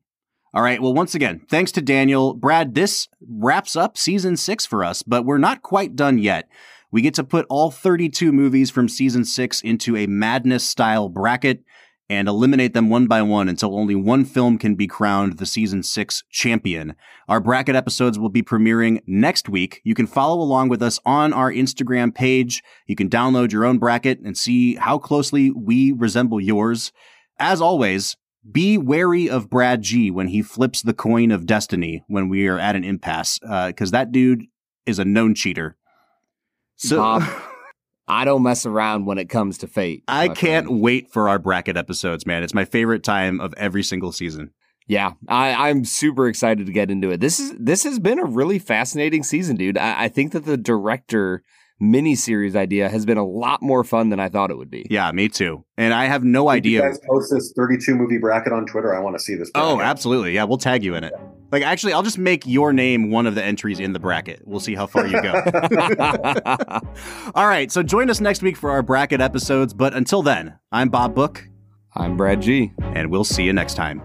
All right. Well, once again, thanks to Daniel. Brad, this wraps up season six for us, but we're not quite done yet. We get to put all 32 movies from season six into a madness style bracket and eliminate them one by one until only one film can be crowned the season six champion. Our bracket episodes will be premiering next week. You can follow along with us on our Instagram page. You can download your own bracket and see how closely we resemble yours. As always, be wary of Brad G when he flips the coin of destiny when we are at an impasse, uh, because that dude is a known cheater. So Bob, I don't mess around when it comes to fate. I can't friend. wait for our bracket episodes, man. It's my favorite time of every single season. Yeah, I, I'm super excited to get into it. This is this has been a really fascinating season, dude. I, I think that the director miniseries idea has been a lot more fun than I thought it would be. Yeah, me too. And I have no If you idea. guys post this 32 movie bracket on Twitter. I want to see this. Oh, absolutely. Yeah, we'll tag you in it. Like, actually, I'll just make your name one of the entries in the bracket. We'll see how far you go. All right. So join us next week for our bracket episodes. But until then, I'm Bob Book, I'm Brad G. and we'll see you next time.